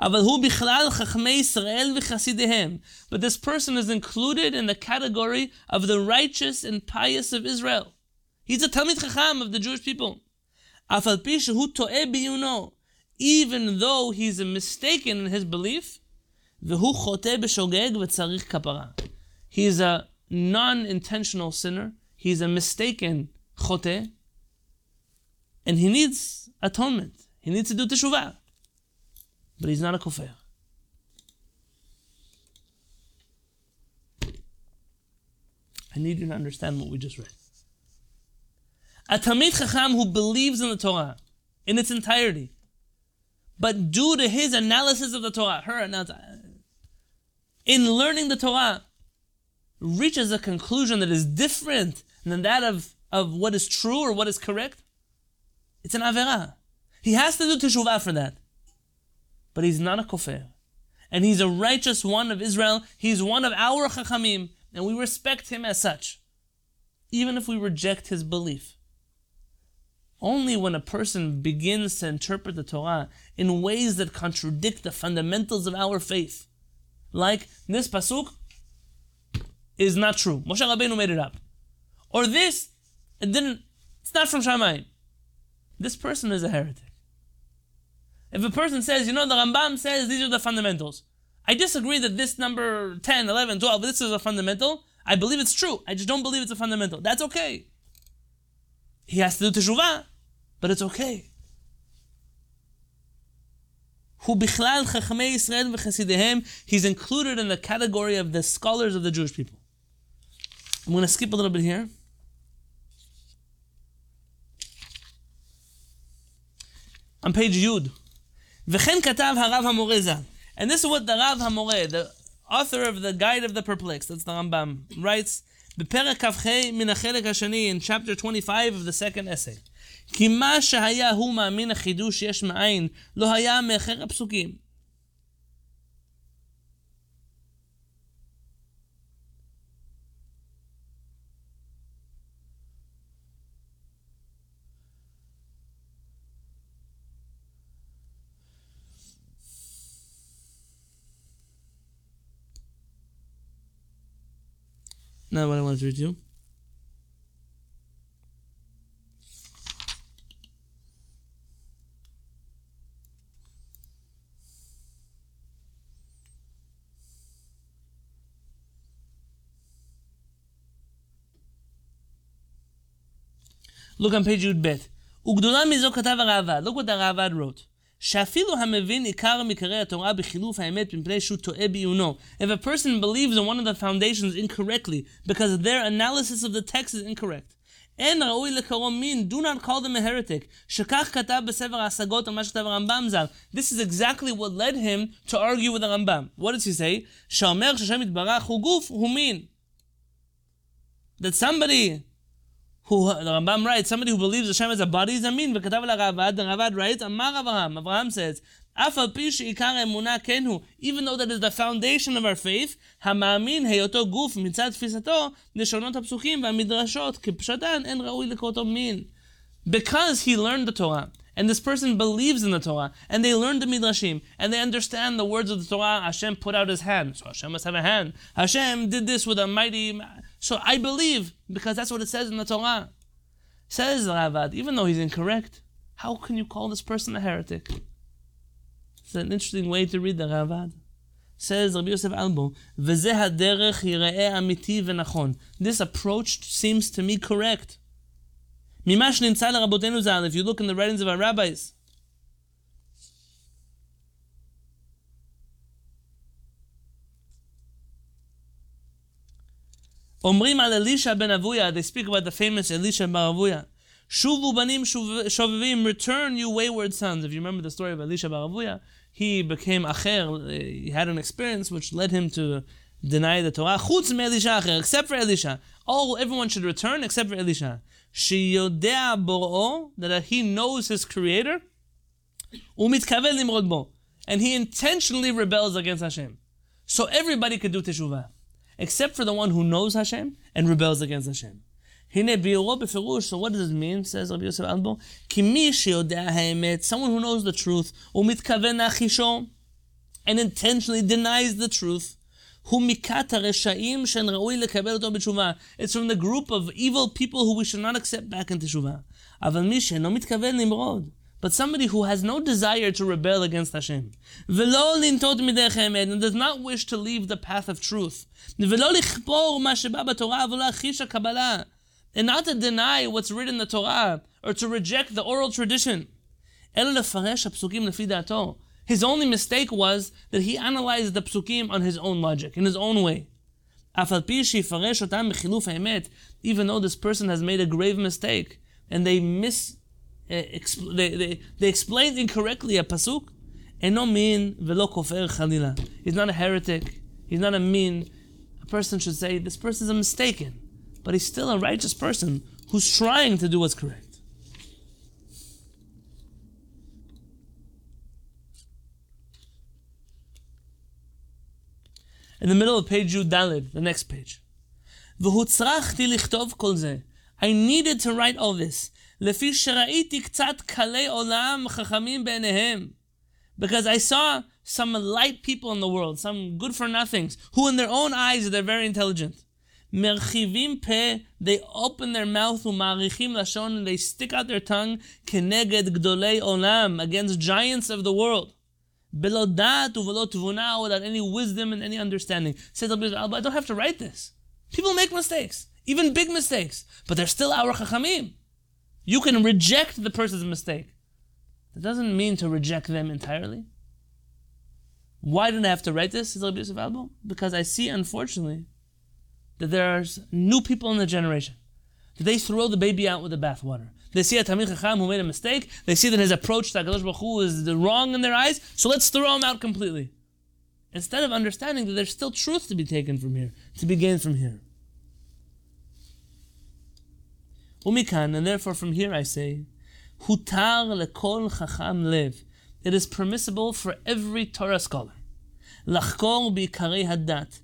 אבל הוא בכלל חכמי ישראל וחסידיהם. But this person is included in the category of the righteous and pious of Israel. He's a Talmid Chacham of the Jewish people. אף על פי שהוא טועה בעיונו, even though he's a mistaken in his belief, והוא חוטא בשוגג וצריך כפרה. He's a non-intentional sinner. He's a mistaken חוטא. And he needs atonement. He needs to do teshuvah but he's not a kofir. I need you to understand what we just read. A Talmid Chacham who believes in the Torah in its entirety, but due to his analysis of the Torah, her in learning the Torah, reaches a conclusion that is different than that of, of what is true or what is correct, it's an Avera. He has to do teshuvah for that. But he's not a kofir. And he's a righteous one of Israel. He's one of our chachamim, and we respect him as such, even if we reject his belief. Only when a person begins to interpret the Torah in ways that contradict the fundamentals of our faith, like this pasuk is not true. Moshe Rabbeinu made it up. Or this, it didn't, it's not from Shamayim. This person is a heretic. If a person says, you know, the Rambam says these are the fundamentals. I disagree that this number 10, 11, 12, this is a fundamental. I believe it's true. I just don't believe it's a fundamental. That's okay. He has to do teshuvah, but it's okay. He's included in the category of the scholars of the Jewish people. I'm going to skip a little bit here. On page Yud. וכן כתב הרב המורה ז"ל. And this is what the Rav HaMoreh, the author of the Guide of the Perplexed, that's the Rambam, writes, בפרק כ"ח מן החלק השני, in chapter 25 of the second essay. כי מה שהיה הוא מאמין החידוש שיש מאין, לא היה מאחר הפסוקים. not what I wanted to read you. Look on page Yud Bet. Ugdula. Look what the Ravad wrote. שאפילו המבין עיקר מקרי התורה בחילוף האמת מפני שהוא טועה בעיונו. If a person believes in one of the foundations incorrectly because their analysis of the text is incorrect. אין ראוי לקרוא מין, do not call them a heretic. שכך כתב בספר ההשגות על מה שכתב הרמב"ם ז"ל. This is exactly what led him to argue with the Rambam. What does he say? שאומר שהשם יתברך הוא גוף, הוא מין. That somebody who the Rambam writes, somebody who believes Hashem has a body is a min. V'katav Ravad, the Ravad writes, Amar Avraham. Avraham says, Afal pi she'ikar emunah kenhu. Even though that is the foundation of our faith, המאמין היותו גוף מצד תפיסתו, לשונות הפסוקים והמדרשות כפשטן אין ראוי לקרותו מין. Because he learned the Torah, and this person believes in the Torah, and they learned the Midrashim, and they understand the words of the Torah, Hashem put out his hand. So Hashem must have a hand. Hashem did this with a mighty so I believe, because that's what it says in the Torah. Says Ravad, even though he's incorrect, how can you call this person a heretic? It's an interesting way to read the Ravad. Says Rabbi Yosef Albo, This approach seems to me correct. If you look in the writings of our rabbis, Omrim al Elisha ben Avuya, they speak about the famous Elisha ben Avuya. Shuvu banim shovivim, return you wayward sons. If you remember the story of Elisha ben Avuya, he became acher, uh, he had an experience which led him to deny the Torah. Chutz Elisha except for Elisha. All, everyone should return except for Elisha. That he knows his creator. Umitkavel nimrod bo. And he intentionally rebels against Hashem. So everybody could do teshuvah except for the one who knows Hashem and rebels against Hashem. So what does it mean? Says Rabbi Yosef Albo. Someone who knows the truth, kaveh nachisho, and intentionally denies the truth. It's from the group of evil people who we should not accept back into Teshuvah. But somebody who has no desire to rebel against Hashem, and does not wish to leave the path of truth, and not to deny what's written in the Torah, or to reject the oral tradition. His only mistake was that he analyzed the psukim on his own logic, in his own way. Even though this person has made a grave mistake, and they miss Eh, expl- they, they, they explained incorrectly a pasuk. Eno min velo kofer chalila. He's not a heretic. He's not a min. A person should say this person is mistaken, but he's still a righteous person who's trying to do what's correct. in the middle of page Yudalid, the next page. I needed to write all this. לפי שראיתי קצת קלי עולם חכמים בעיניהם. Because I saw some light people in the world, some good for nothings, who in their own eyes they're very intelligent. מרחיבים פה, they open their mouth ומעריכים לשון, and they stick out their tongue כנגד גדולי עולם, against giants of the world. בלא דעת ובלא תבונה, without any wisdom and any understanding. Says I don't have to write this. People make mistakes, even big mistakes, but they're still our chachamim. You can reject the person's mistake. That doesn't mean to reject them entirely. Why did I have to write this? Is a Busaf Albo? Because I see, unfortunately, that there are new people in the generation. They throw the baby out with the bathwater. They see a Talmid Chacham who made a mistake. They see that his approach to HaKadosh Baruch Hu is wrong in their eyes. So let's throw him out completely. Instead of understanding that there's still truth to be taken from here, to be gained from here. Umikan, and therefore from here I say, Hutar lekol chacham lev. It is permissible for every Torah scholar. Lachkor bi'karei hadat.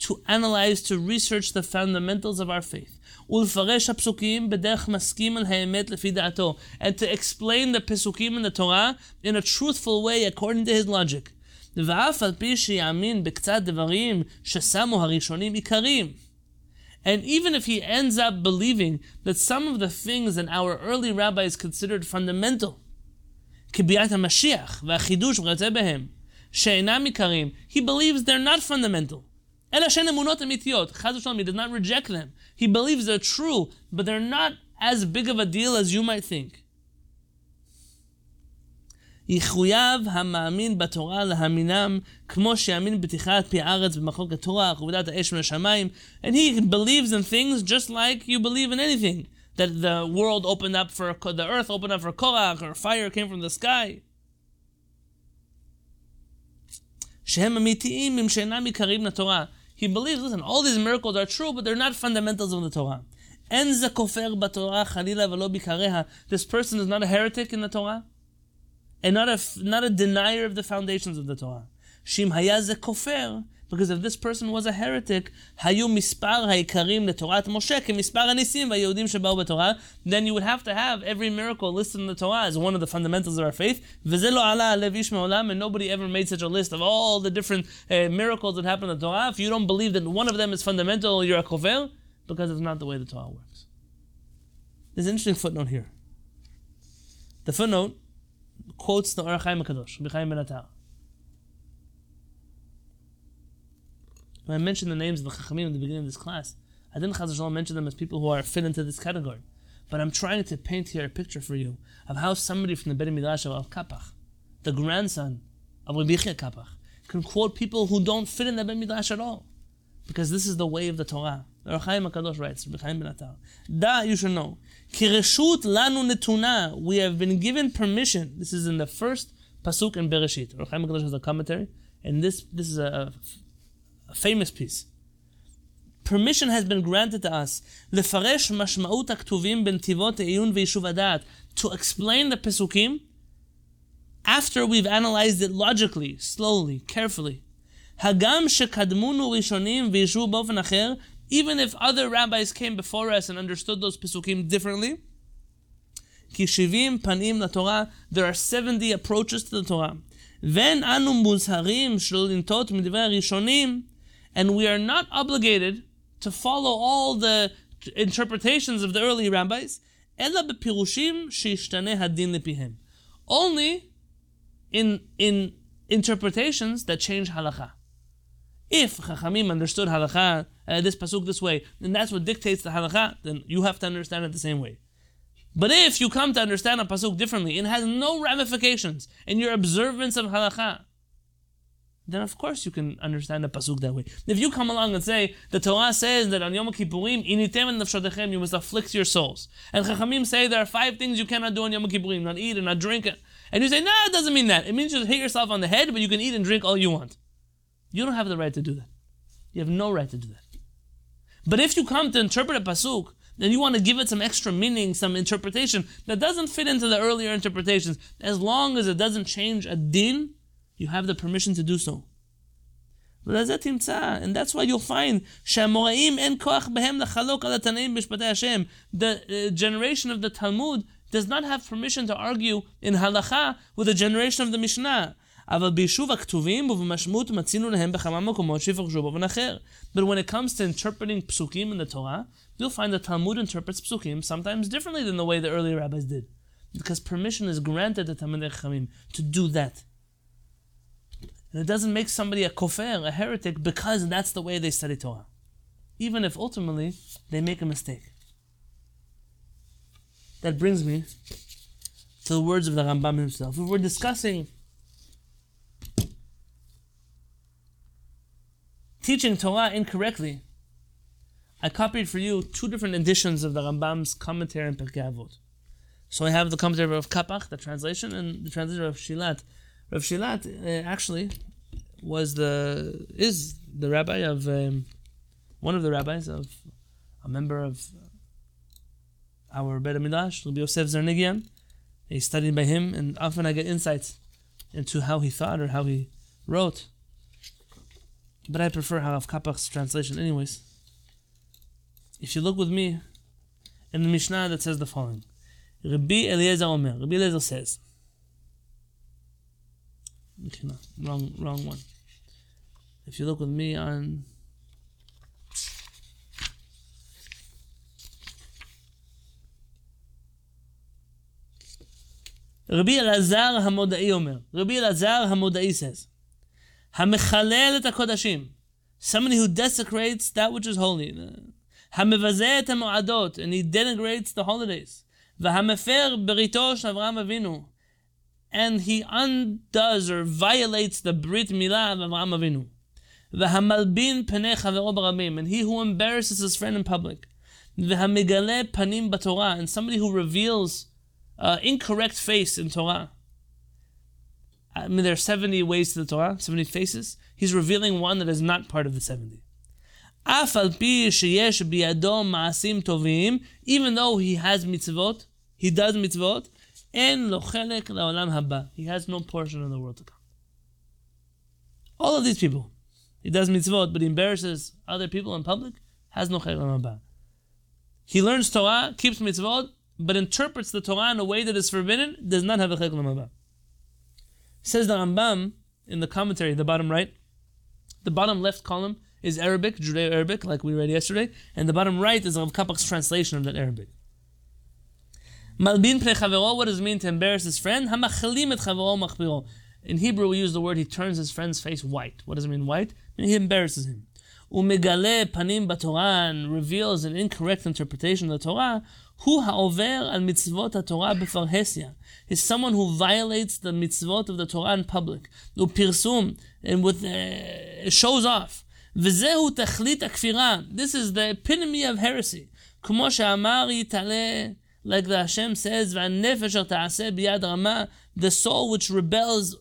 To analyze, to research the fundamentals of our faith. ולפרש הפסוקים בדרך מסכים אל האמת לפי דעתו. And to explain the pesukim in the Torah in a truthful way according to his logic. ואף על פי שיאמין בקצת דברים ששמו הראשונים עיקרים. And even if he ends up believing that some of the things that our early rabbis considered fundamental, he believes they're not fundamental. He did not reject them. He believes they're true, but they're not as big of a deal as you might think. יחויב המאמין בתורה להאמינם כמו שיאמין בתיכת פי הארץ במחלוקת תורה, וכבודת האש מן השמיים. And he believes in things just like you believe in anything. That the world opened up for, the earth opened up for Korach, or fire came from the sky. שהם אמיתיים אם שאינם עיקריים לתורה. He believes, listen, all these miracles are true, but they're not fundamentals of the Torah. אין זה כופר בתורה חלילה ולא בעיקריה. This person is not a heretic in the Torah and not a, not a denier of the foundations of the Torah. Shim hayaze kofer, because if this person was a heretic, hayu mispar haikarim leTorat Moshe mispar anisim v'Yehudim sheba'u b'Torah, then you would have to have every miracle listed in the Torah as one of the fundamentals of our faith. Lo ala alev ish and nobody ever made such a list of all the different uh, miracles that happen in the Torah. If you don't believe that one of them is fundamental, you're a kofer, because it's not the way the Torah works. There's an interesting footnote here. The footnote quotes the Or HaChaim HaKadosh, B'chaim Ben. When I mentioned the names of the Chachamim at the beginning of this class, I didn't Chaz mention them as people who are fit into this category. But I'm trying to paint here a picture for you of how somebody from the Beit Midrash of Kapach, the grandson of Rabbi Kapach, can quote people who don't fit in the Beit Midrash at all. Because this is the way of the Torah. The Or HaChaim HaKadosh writes, Rabbi Chaim Ben. Da, you should know. Kireshut lanu netuna. We have been given permission. This is in the first pasuk in Bereshit. Rochaim Kadosh has a commentary, and this this is a, a famous piece. Permission has been granted to us. Lefaresh mashmaut aktuvim bentivot eiyun veishuv adat. To explain the pesukim after we've analyzed it logically, slowly, carefully. Hagam shekadmunu rishonim veishu b'ofen acher even if other rabbis came before us and understood those pesukim differently. Kishivim panim Torah. There are 70 approaches to the Torah. Ven anu muzharim shlolintot midivei rishonim. And we are not obligated to follow all the interpretations of the early rabbis. Ela bepirushim hadin lepihem. Only in, in interpretations that change halacha. If Chachamim understood halacha, uh, this pasuk this way, then that's what dictates the halacha, then you have to understand it the same way. But if you come to understand a pasuk differently, it has no ramifications in your observance of halacha, then of course you can understand the pasuk that way. If you come along and say the Torah says that on Yom Kippurim initem you must afflict your souls, and Chachamim say there are five things you cannot do on Yom Kippurim, not eat and not drink, and you say no, it doesn't mean that. It means you hit yourself on the head, but you can eat and drink all you want. You don't have the right to do that. You have no right to do that. But if you come to interpret a pasuk, then you want to give it some extra meaning, some interpretation that doesn't fit into the earlier interpretations. As long as it doesn't change a din, you have the permission to do so. And that's why you'll find The uh, generation of the Talmud does not have permission to argue in halacha with the generation of the Mishnah. אבל ביישוב הכתובים ובמשמעות מצינו להם בכמה מקומות שיפרשו באופן אחר. But when it comes to interpreting psukim in the Torah, you'll find the Talmud interprets psukim sometimes differently than the way the early rabbis did. Because permission is granted to Talmud Chachamim to do that. And it doesn't make somebody a kofir, a heretic, because that's the way they study Torah. Even if ultimately they make a mistake. That brings me to the words of the Rambam himself. We were discussing teaching Torah incorrectly. I copied for you two different editions of the Rambam's commentary on Pirkei Avot. So I have the commentary of Kapach, the translation, and the translation of Shilat. Rav Shilat uh, actually was the is the rabbi of um, one of the rabbis of a member of our Bet Midrash, Rabbi Yosef Zarnigian. He studied by him, and often I get insights into how he thought or how he wrote. But I prefer Harav Kapach's translation, anyways. If you look with me in the Mishnah that says the following Rabbi Eliezer Omer, Rabbi Eliezer says, okay, no, wrong, wrong one. If you look with me on Rabbi Elazar Hamodai Omer, Rabbi Elazar Hamodai says, Hamechalel et HaKodashim. Somebody who desecrates that which is holy. Hamevazeh et HaMo'adot. And he denigrates the holidays. V'hamefer berito Avraham Avinu. And he undoes or violates the brit milah of Avraham Avinu. V'hamalbin penei chavero barabim. And he who embarrasses his friend in public. V'hamegale panim batorah. And somebody who reveals uh, incorrect face in Torah. I mean, there are 70 ways to the Torah, 70 faces. He's revealing one that is not part of the 70. Even though he has mitzvot, he does mitzvot, and lo chelek laolam haba. He has no portion in the world to come. All of these people, he does mitzvot, but he embarrasses other people in public, has no chelek laolam haba. He learns Torah, keeps mitzvot, but interprets the Torah in a way that is forbidden, does not have a chelek laolam haba. Says the Rambam in the commentary, the bottom right, the bottom left column is Arabic, Judeo-Arabic, like we read yesterday, and the bottom right is Rav Kapach's translation of that Arabic. Malbin pre chavero, what does it mean to embarrass his friend? In Hebrew, we use the word he turns his friend's face white. What does it mean white? Mean He embarrasses him. Umegale panim batoran reveals an incorrect interpretation of the Torah. Hu ha'over al mitzvot Torah befarhesia. Is someone who violates the mitzvot of the Torah in public. Upirsum and with uh, shows off. V'zehu tachlit akfira. This is the epitome of heresy. כמו שאמר יתעלה like the Hashem says, the soul which rebels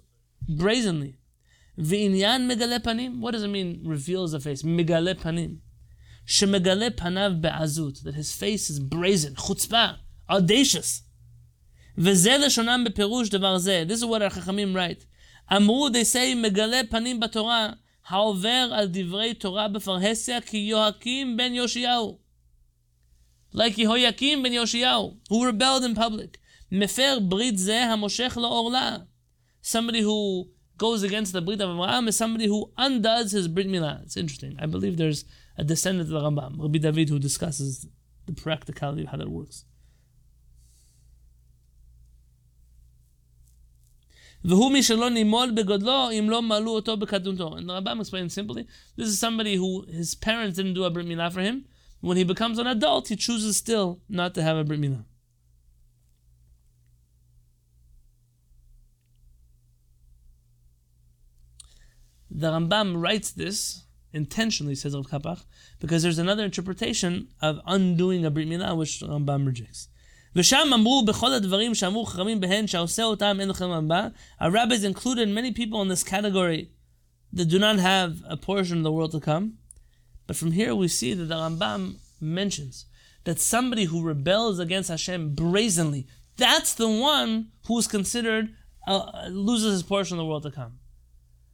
brazenly. V'inyan megale panim. What does it mean? Reveals the face. Megale panim. Shemegale panav be'azut, that his face is brazen, chutzpah, audacious. Veze leshonam bepirush devar ze. This is what our Chachamim write. Amru, they say, megale panim batorah, al divrei Torah b'farhesia ki Yehoyakim ben Yoshiyahu. Like Yehoyakim ben Yoshiyahu, who rebelled in public. Mefer ברית זה המושך orla. Somebody who goes against the brit of Abraham is somebody who undoes his brit milah. It's interesting. I believe there's a descendant of the Rambam, Rabbi David, who discusses the practicality of how that works. And the Rambam explains simply, this is somebody who his parents didn't do a Brit Milah for him, when he becomes an adult, he chooses still not to have a Brit Milah. The Rambam writes this intentionally, says Rav Kapach, because there's another interpretation of undoing a Brit Milah, which Rambam rejects. ושם אמרו בכל הדברים שאמרו חכמים בהן שעושה אותם אין לכם הבא, our rabbis included many people in this category that do not have a portion of the world to come. But from here we see that the Rambam mentions that somebody who rebels against Hashem brazenly, that's the one who is considered uh, loses his portion of the world to come.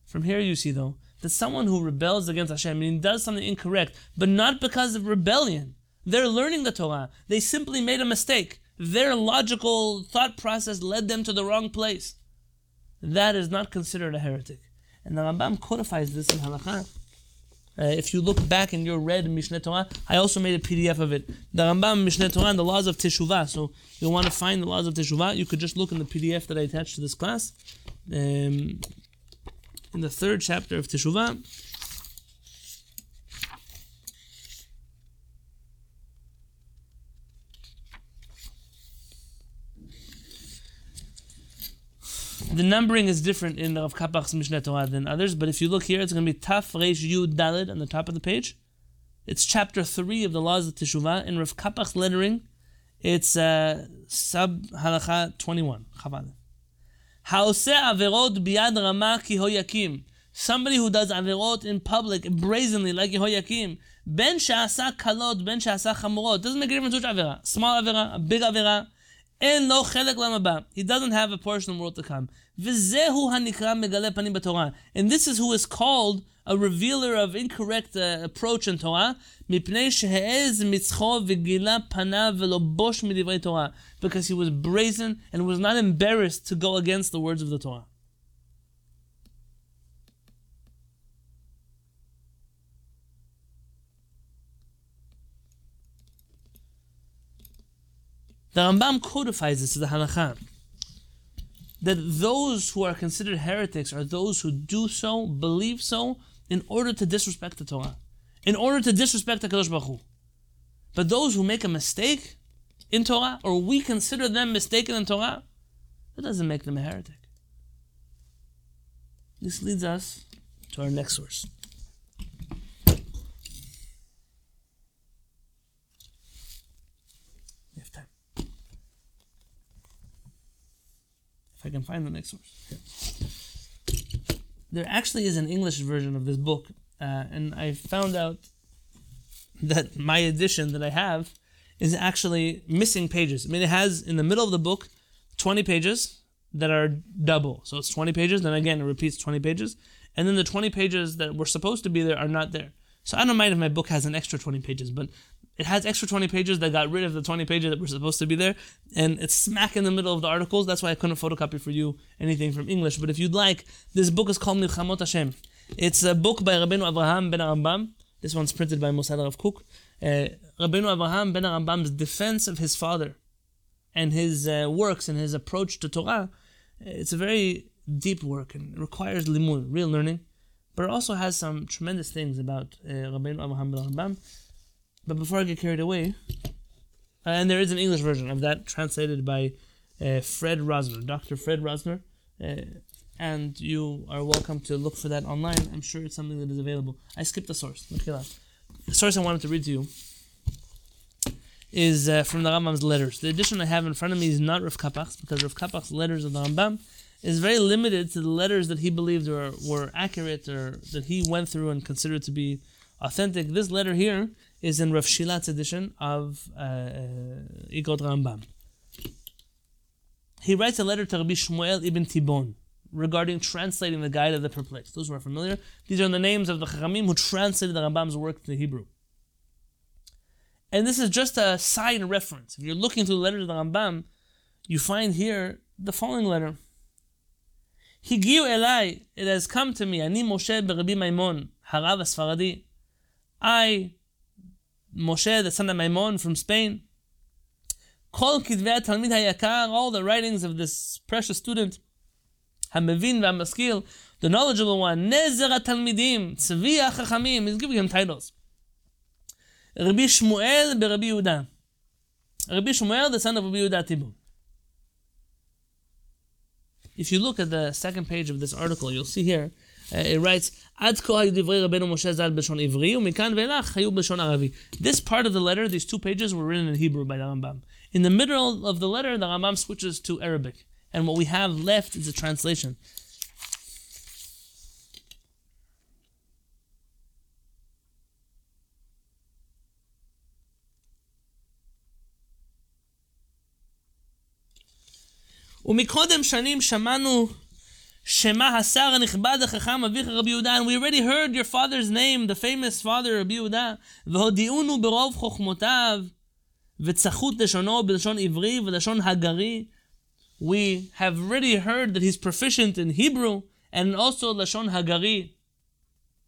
From here you see though that someone who rebels against Hashem and does something incorrect, but not because of rebellion, they're learning the Torah. They simply made a mistake. Their logical thought process led them to the wrong place. That is not considered a heretic. And the Rambam codifies this in Halakha. Uh, if you look back in your red Mishneh Torah, I also made a PDF of it. The Rambam Mishneh Torah and the laws of Teshuvah. So you'll want to find the laws of Teshuvah, you could just look in the PDF that I attached to this class. Um, in the third chapter of Teshuvah, The numbering is different in Rav Kapach's Mishneh Torah than others, but if you look here, it's going to be Taf Reish Yud Dalid on the top of the page. It's chapter 3 of the Laws of Teshuvah. In Rav Kapach's lettering, it's uh, Sub Halacha 21. Chabad. Haose Averot Biad Rama Ki Hoyakim. Somebody who does Averot in public, brazenly, like Yehoyakim. Ben Sha'asa Kalot, Ben Sha'asa Chamorot. Doesn't make a difference which Avera. Small Avera, a big Avera. אין לו חלק לעולם He doesn't have a portion in the world to come. וזהו הנקרא מגלה פנים בתורה. And this is who is called a revealer of incorrect uh, approach in Torah, מפני שהעז מצחו וגילה פניו ולא בוש מדברי תורה. Because he was brazen and was not embarrassed to go against the words of the Torah. The Rambam codifies this as the halacha that those who are considered heretics are those who do so, believe so, in order to disrespect the Torah, in order to disrespect the Kadosh Baruch Hu. But those who make a mistake in Torah, or we consider them mistaken in Torah, that doesn't make them a heretic. This leads us to our next source. If I can find the next source. There actually is an English version of this book, uh, and I found out that my edition that I have is actually missing pages. I mean, it has in the middle of the book 20 pages that are double. So it's 20 pages, then again it repeats 20 pages, and then the 20 pages that were supposed to be there are not there. So I don't mind if my book has an extra 20 pages, but it has extra 20 pages that got rid of the 20 pages that were supposed to be there, and it's smack in the middle of the articles. That's why I couldn't photocopy for you anything from English. But if you'd like, this book is called Milchamot Hashem. It's a book by Rabbeinu Avraham ben HaRambam. This one's printed by Mosad Rav Kook. Uh, Rabbeinu Avraham ben HaRambam's defense of his father and his uh, works and his approach to Torah. It's a very deep work and requires limud, real learning, but it also has some tremendous things about uh, Rabbeinu Avraham ben HaRambam but before I get carried away, uh, and there is an English version of that translated by uh, Fred Rosner, Dr. Fred Rosner, uh, and you are welcome to look for that online. I'm sure it's something that is available. I skipped the source. The source I wanted to read to you is uh, from the Rambam's letters. The edition I have in front of me is not Rav Kapach's because Rav Kapach's letters of the Rambam is very limited to the letters that he believed were, were accurate or that he went through and considered to be authentic. This letter here is in Rav Shilat's edition of uh, uh, Rambam. He writes a letter to Rabbi Shmuel ibn Tibbon regarding translating the Guide of the Perplexed. Those who are familiar, these are the names of the Chachamim who translated the Rambam's work to Hebrew. And this is just a side reference. If you're looking through the letters of the Rambam, you find here the following letter. Higiu elai, it has come to me, Ani Moshe beRabbi Maimon, Harav Asfaradi. I, Moshe, the son of Maimon from Spain. Kol Kidvei Talmid Hayakar, all the writings of this precious student, Hamevin Vamaskil, the knowledgeable one, Nezer Talmidim, Tzvi HaChachamim, he's giving him titles. Rabbi Shmuel beRabbi Yehuda. Rabbi Shmuel, the son of Rabbi Yehuda Tibur. If you look at the second page of this article, you'll see here it writes, עד כה היו דברי רבנו משה ז"ל בלשון עברי, ומכאן ואילך היו בלשון ערבי. This part of the letter, these two pages, were written in Hebrew by the Rambam. In the middle of the letter, the Rambam switches to Arabic. And what we have left is a translation. ומקודם שנים שמענו Shema Hasar Nichbad Chacham Avicha Rabbi Yehuda, and we already heard your father's name, the famous father Rabbi Yehuda. והודיעונו ברוב חוכמותיו, וצחות לשונו בלשון עברי ולשון הגרי. We have already heard that he's proficient in Hebrew and also לשון הגרי,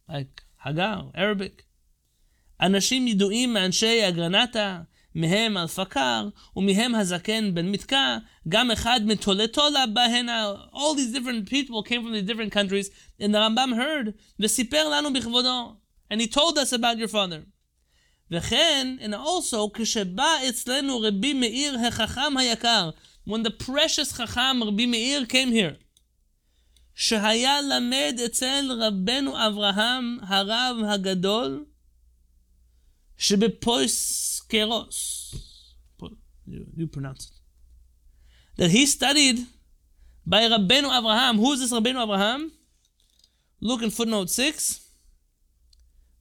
like Hagar, Arabic. אנשים ידועים מאנשי אגרנטה, מהם אלפקר, ומהם הזקן בן מתקע, גם אחד מתולתולה בהנה. All these different people came from these different countries, and the Rambam heard, וסיפר לנו בכבודו. And he told us about your father. וכן, and also, כשבא אצלנו רבי מאיר החכם היקר, when the precious חכם רבי מאיר came here, שהיה למד אצל רבנו אברהם הרב הגדול, Shebepoiskeros. You, you pronounce it. That he studied by Rabbeinu Abraham. Who is this Rabbeinu Abraham? Look in footnote 6.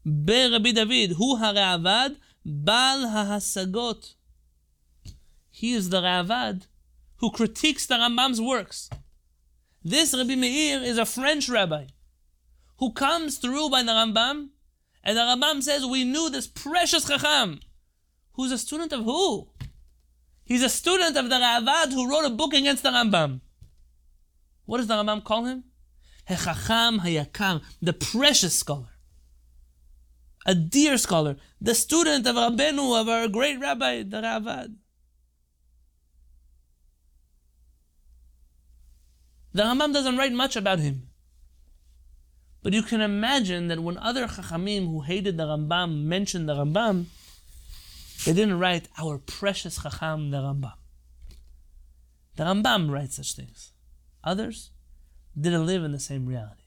Be Rabbi David, who Haravad, Bal HaHasagot. He is the Ravad who critiques the Rambam's works. This Rabbi Meir is a French rabbi who comes through by the Rambam and the Rambam says, We knew this precious Chacham, who's a student of who? He's a student of the Ravad who wrote a book against the Rambam. What does the Rambam call him? Hechacham Hayakar, the precious scholar a dear scholar, the student of Rabbeinu, of our great rabbi, the Ravad. The Rambam doesn't write much about him. But you can imagine that when other Chachamim who hated the Rambam mentioned the Rambam, they didn't write our precious Chacham, the Rambam. The Rambam writes such things. Others didn't live in the same reality.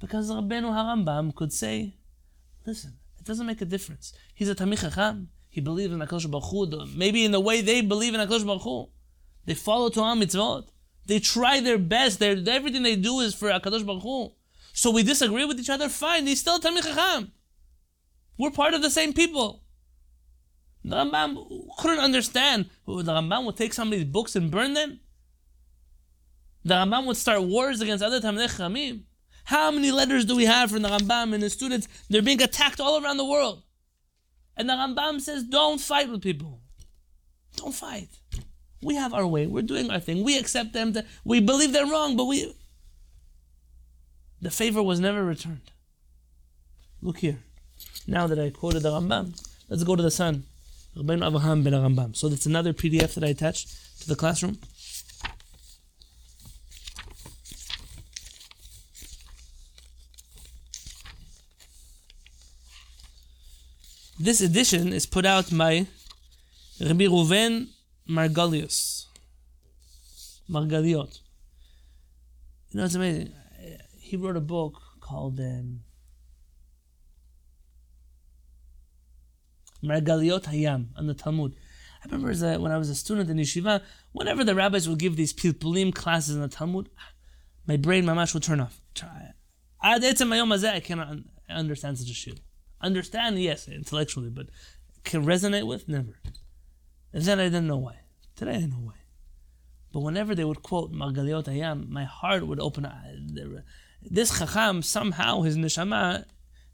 Because Rabbeinu HaRambam could say, Listen, it doesn't make a difference. He's a Talmid Chacham. He believes in HaKadosh Baruch Hu, maybe in the way they believe in HaKadosh Baruch Hu. They follow Torah mitzvot. They try their best. They're, everything they do is for HaKadosh Baruch Hu. So we disagree with each other, fine. He's still a Chacham. We're part of the same people. The Rambam couldn't understand. The Rambam would take somebody's books and burn them. The Rambam would start wars against other Talmid Chachamim. How many letters do we have from the Rambam and his students? They're being attacked all around the world. And the Rambam says, don't fight with people. Don't fight. We have our way. We're doing our thing. We accept them. To, we believe they're wrong, but we. The favor was never returned. Look here. Now that I quoted the Rambam, let's go to the son, Rabbeinu Avraham ben Rambam. So that's another PDF that I attached to the classroom. This edition is put out by Rabbi Margalius. Margaliot. You know, it's amazing. He wrote a book called um, Hayam on the Talmud. I remember as a, when I was a student in yeshiva, whenever the rabbis would give these pilpulim classes in the Talmud, my brain, my mamash, would turn off. I cannot understand such a shit. Understand, yes, intellectually, but can resonate with, never. And then I didn't know why. Today I know why. But whenever they would quote Margaliot Hayam, my heart would open. This Chacham, somehow, his neshama,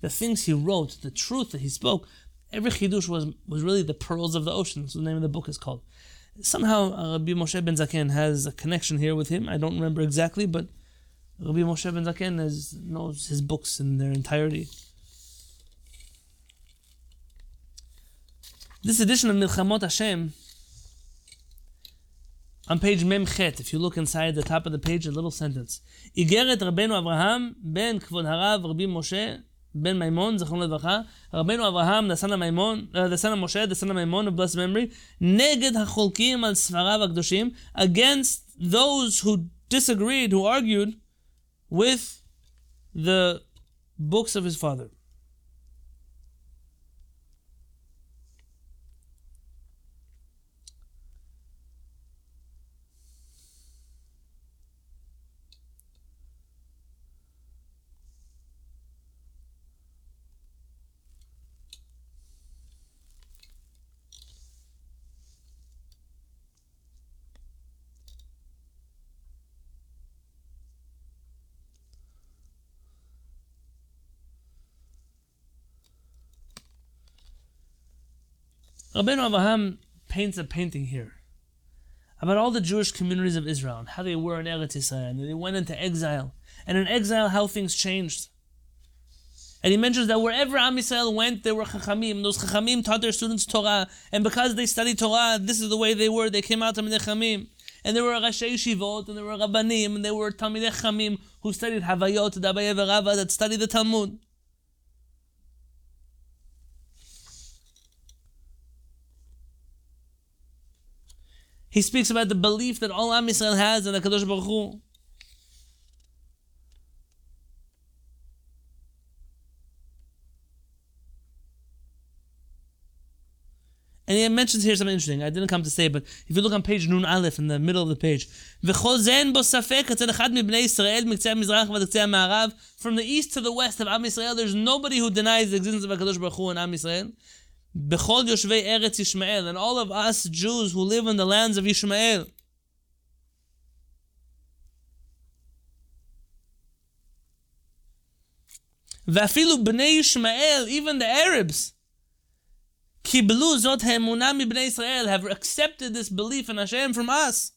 the things he wrote, the truth that he spoke, every chidush was, was really the pearls of the ocean. That's the name of the book is called. Somehow, uh, Rabbi Moshe ben Zaken has a connection here with him. I don't remember exactly, but Rabbi Moshe ben Zaken has, knows his books in their entirety. This edition of Milchamot Hashem, on page Memchet, if you look inside the top of the page, a little sentence. Igeret Rabbeinu Avraham ben Kvod Harav Rabbi Moshe ben Maimon, Zechon Levacha, Rabbeinu Avraham, the son of Maimon, uh, the son of Moshe, the son of Maimon of blessed memory, Neged HaCholkim al svarav HaKdoshim, against those who disagreed, who argued with the books of his father. Rabbeinu Avraham paints a painting here about all the Jewish communities of Israel and how they were in Eretz Israel and they went into exile. And in exile, how things changed. And he mentions that wherever Am Yisrael went, there were Chachamim. Those Chachamim taught their students Torah. And because they studied Torah, this is the way they were. They came out of Chachamim. And there were Rashi Shivot, and there were Rabbanim, and there were Talmidei Chamim who studied Havayot, Dabaye Rava, that studied the Talmud. He speaks about the belief that all Am Yisrael has in the Kadosh Baruch Hu. And he mentions here something interesting. I didn't come to say, but if you look on page Nun Aleph in the middle of the page, From the east to the west of Am Yisrael, there's nobody who denies the existence of HaKadosh Baruch Hu in Am Yisrael. Bechol Yoshvei Eretz Yishmael, and all of us Jews who live in the lands of Yishmael. Vafilu Bnei Yishmael, even the Arabs, Kiblu Zot Ha'emunah Bnei Israel, have accepted this belief in Hashem from us.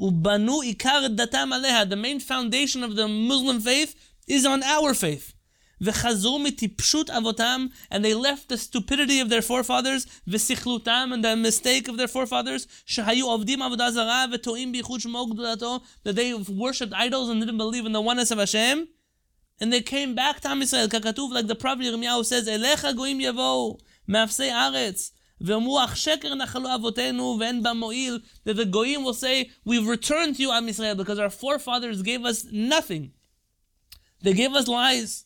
Ubanu Ikar Datam Aleha, the main foundation of the Muslim faith is on our faith v'chazru t'ipshut avotam, and they left the stupidity of their forefathers, v'sichlutam, and the mistake of their forefathers, shehayu avdim avodah zara v'toim b'yichud shmo that they worshipped idols and didn't believe in the oneness of Hashem. And they came back to Am Yisrael, like the prophet Yirmiyahu says, Elecha goim yavo, me'afsei aretz, v'emu ach sheker nachalu avotenu, v'en ba'mo'il, that the goyim will say, we've returned to you, Am Yisrael, because our forefathers gave us nothing. They gave us lies.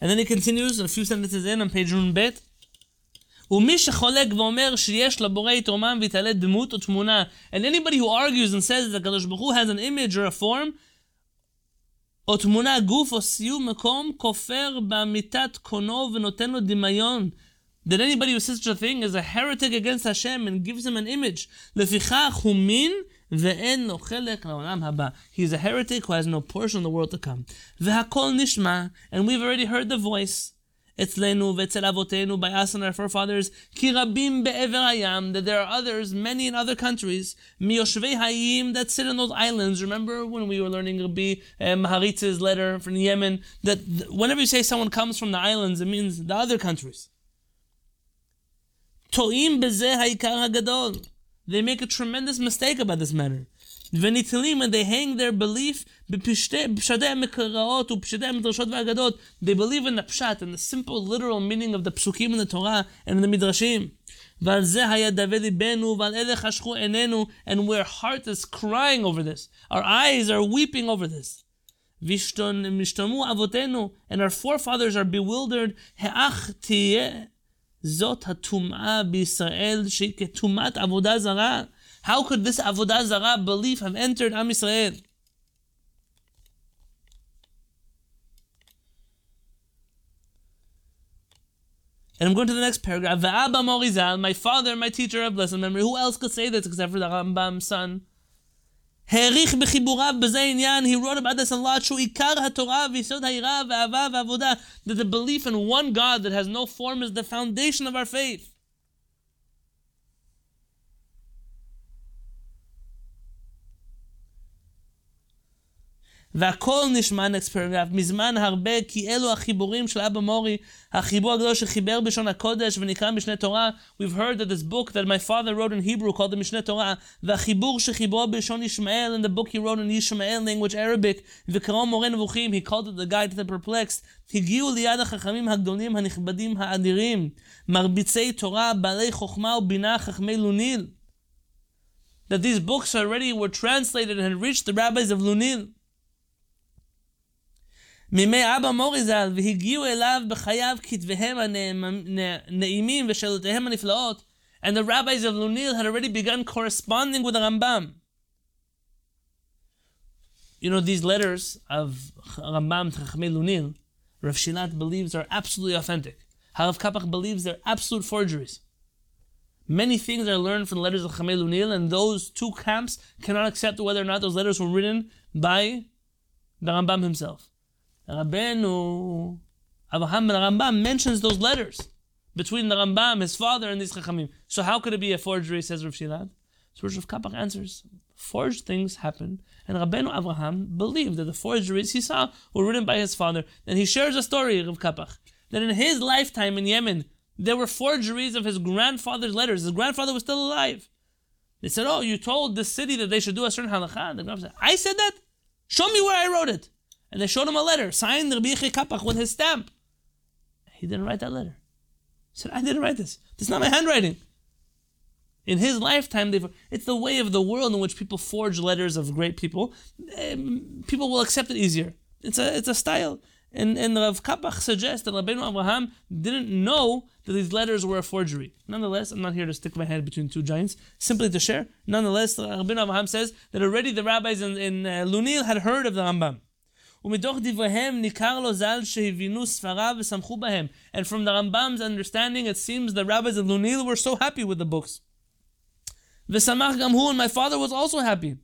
And then he continues a few sentences in on page נ"ב. ומי שחולק ואומר שיש לבורא יתרומם ויתעלה דמות או תמונה, and anybody who argues and says that הקדוש ברוך הוא has an image or a form, או תמונה גוף או סיום מקום, כופר באמיתת קונו ונותן לו דמיון. That anybody who says such a thing is a heretic against Hashem and gives him an image. לפיכך הוא מין he is. He's a heretic who has no portion in the world to come. Ve'hakol nishma. And we've already heard the voice. Etzlenu ve'etzel avotenu, by us and our forefathers. Ki rabim. That there are others, many in other countries. Miyoshvei hayim, that sit on those islands. Remember when we were learning Rabbi uh, Maharitz's letter from Yemen? That whenever you say someone comes from the islands, it means the other countries. To'im bezeh ha'ikar ha'gadol. They make a tremendous mistake about this matter. ונתלים, and they hang their belief בפשטי המקראות ופשטי המדרשות והאגדות. They believe in the pshat, in the simple literal meaning of the psukim in the Torah and in the midrashim. ועל זה היה דווה ליבנו, ועל אלה חשכו עינינו, and where heart is crying over this. Our eyes are weeping over this. והשתמו אבותינו, and our forefathers are bewildered, האח תהיה זאת הטומאה בישראל שהיא כטומאת עבודה זרה. How could this עבודה זרה belief have entered עם ישראל? And I'm going to the next paragraph. Va'aba Morizal, my father, my teacher of blessed memory. Who else could say this except for the Rambam's son? העריך בחיבוריו בזה עניין, he wrote about this a lot, שהוא עיקר התורה ויסוד היראה והאהבה והעבודה, that the belief in one God that has no form is the foundation of our faith. והכל נשמע next paragraph מזמן הרבה כי אלו החיבורים של אבא מורי, החיבור הגדול שחיבר בלשון הקודש ונקרא משנה תורה. We've heard that this book that my father wrote in Hebrew called the משנה תורה, והחיבור שחיברו בלשון ישמעאל and the book he wrote in Yishmael language Arabic, וקראו מורה נבוכים, he called it the guide to the perplexed, הגיעו ליד החכמים הגדולים הנכבדים האדירים, מרביצי תורה, בעלי חוכמה ובינה, חכמי לוניל. That these books already were translated and reached the rabbis of Lunil. מימי אבא מורי ז"ל, והגיעו אליו בחייו כתביהם הנעימים ושאלותיהם הנפלאות, and the rabbis of Lunil had already begun corresponding with the Rambam. You know, these letters of Rambam to Chachmei Lunil, Rav Shilat believes are absolutely authentic. Harav Kapach believes they're absolute forgeries. Many things are learned from the letters of Chamei Lunil, and those two camps cannot accept whether or not those letters were written by the Rambam himself. Rabbeinu Avraham and Rambam mentions those letters between the Rambam, his father, and these Chachamim. So how could it be a forgery, says Rav Shilat? So Rav Kapach answers, forged things happen, and Rabbeinu Avraham believed that the forgeries he saw were written by his father. And he shares a story, Rav Kapach, that in his lifetime in Yemen, there were forgeries of his grandfather's letters. His grandfather was still alive. They said, Oh, you told this city that they should do a certain halakha. The grandfather said, I said that? Show me where I wrote it. And they showed him a letter, signed Rabbi Kapach with his stamp. He didn't write that letter. He said, I didn't write this. This is not my handwriting. In his lifetime, it's the way of the world in which people forge letters of great people. Um, people will accept it easier. It's a, it's a style. And, and Rav Kapach suggests that Rabbeinu Avraham didn't know that these letters were a forgery. Nonetheless, I'm not here to stick my head between two giants, simply to share. Nonetheless, Rabbeinu Avraham says that already the rabbis in, in uh, Lunil had heard of the Rambam. ומתוך דבריהם ניכר לו ז"ל שהבינו ספריו ושמחו בהם. And from the Rambam's understanding, it seems the rabbis of Lunil were so happy with the books. ושמח גם הוא, and my father was also happy.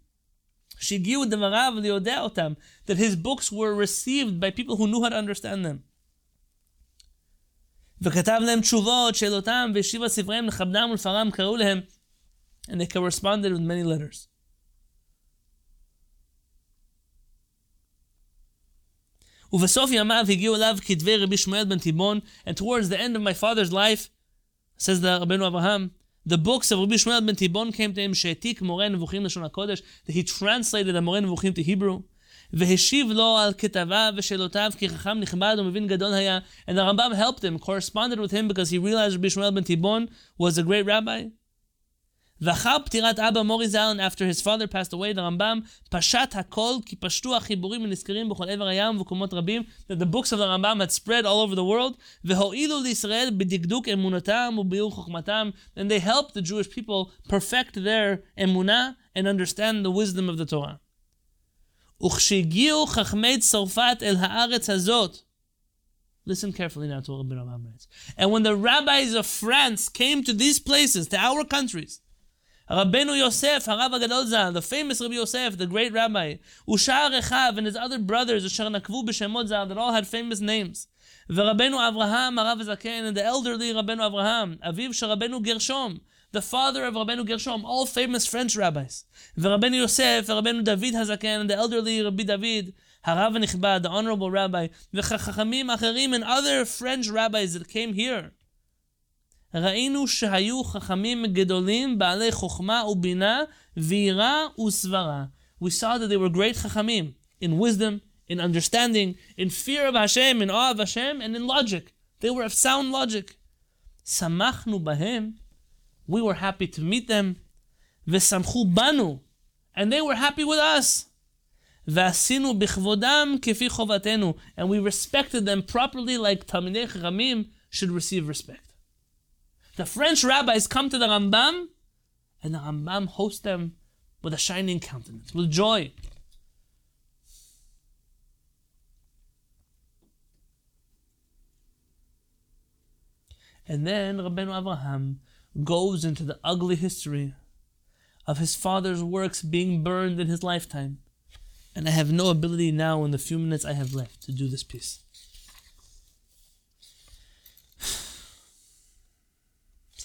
שהגיעו דבריו ליודע אותם, that his books were received by people who knew how to understand them. וכתב להם תשובות, שאלותם, והשיבה ספריהם לכבדם ולפרם, קראו להם, and they corresponded with many letters. ובסוף ימיו הגיעו אליו כתבי רבי שמואל בן תיבון, and towards the end of my father's life, says the רבנו אברהם, the books of Rabbi Shmuel ben Tibbon came to him, שהעתיק מורה נבוכים לשון הקודש, that he translated המורה נבוכים to Hebrew. והשיב לו על כתביו ושאלותיו כי חכם נכבד ומבין גדול היה. And the Rambam helped him, corresponded with him because he realized Rabbi Shmuel ben Tibbon was a great rabbi. ואחר פטירת אבא מורי זלן, after his father passed away, the רמב"ם, פשט הכל, כי פשטו החיבורים ונזכרים בכל עבר הים ובמקומות רבים, that the books of the רמב"ם had spread all over the world, והועילו לישראל בדקדוק אמונתם וביאור חוכמתם, and they helped the Jewish people perfect their אמונה and understand the wisdom of the Torah. וכשהגיעו חכמי צרפת אל הארץ הזאת, Listen carefully now to what Rabbi Rambam writes. And when the rabbis of France came to these places, to our countries, Rabbeinu Yosef, Harav Agadol the famous Rabbi Yosef, the great rabbi, Ushar Rechav and his other brothers, Usher Nakvu B'Shemot that all had famous names. Rabbeinu Avraham, Harav Zaken, and the elderly Rabbeinu Avraham, Aviv Rabbeinu Gershom, the father of Rabbeinu Gershom, all famous French rabbis. Rabbeinu Yosef, Rabbeinu David Hazaken, and the elderly Rabbi David, Harav Nichbad, the honorable rabbi, the Chachamim Acherim, and other French rabbis that came here. ראינו שהיו חכמים גדולים, בעלי חוכמה ובינה, ויראה וסברה. We saw that they were great חכמים, in wisdom, in understanding, in fear of Hashem, in awe of Hashem, and in logic. They were of sound logic. שמחנו בהם, we were happy to meet them, ושמחו בנו, and they were happy with us. ועשינו בכבודם כפי חובתנו, and we respected them properly like תלמידי חכמים should receive respect. The French rabbis come to the Rambam, and the Rambam hosts them with a shining countenance, with joy. And then Rabbeinu Avraham goes into the ugly history of his father's works being burned in his lifetime. And I have no ability now in the few minutes I have left to do this piece.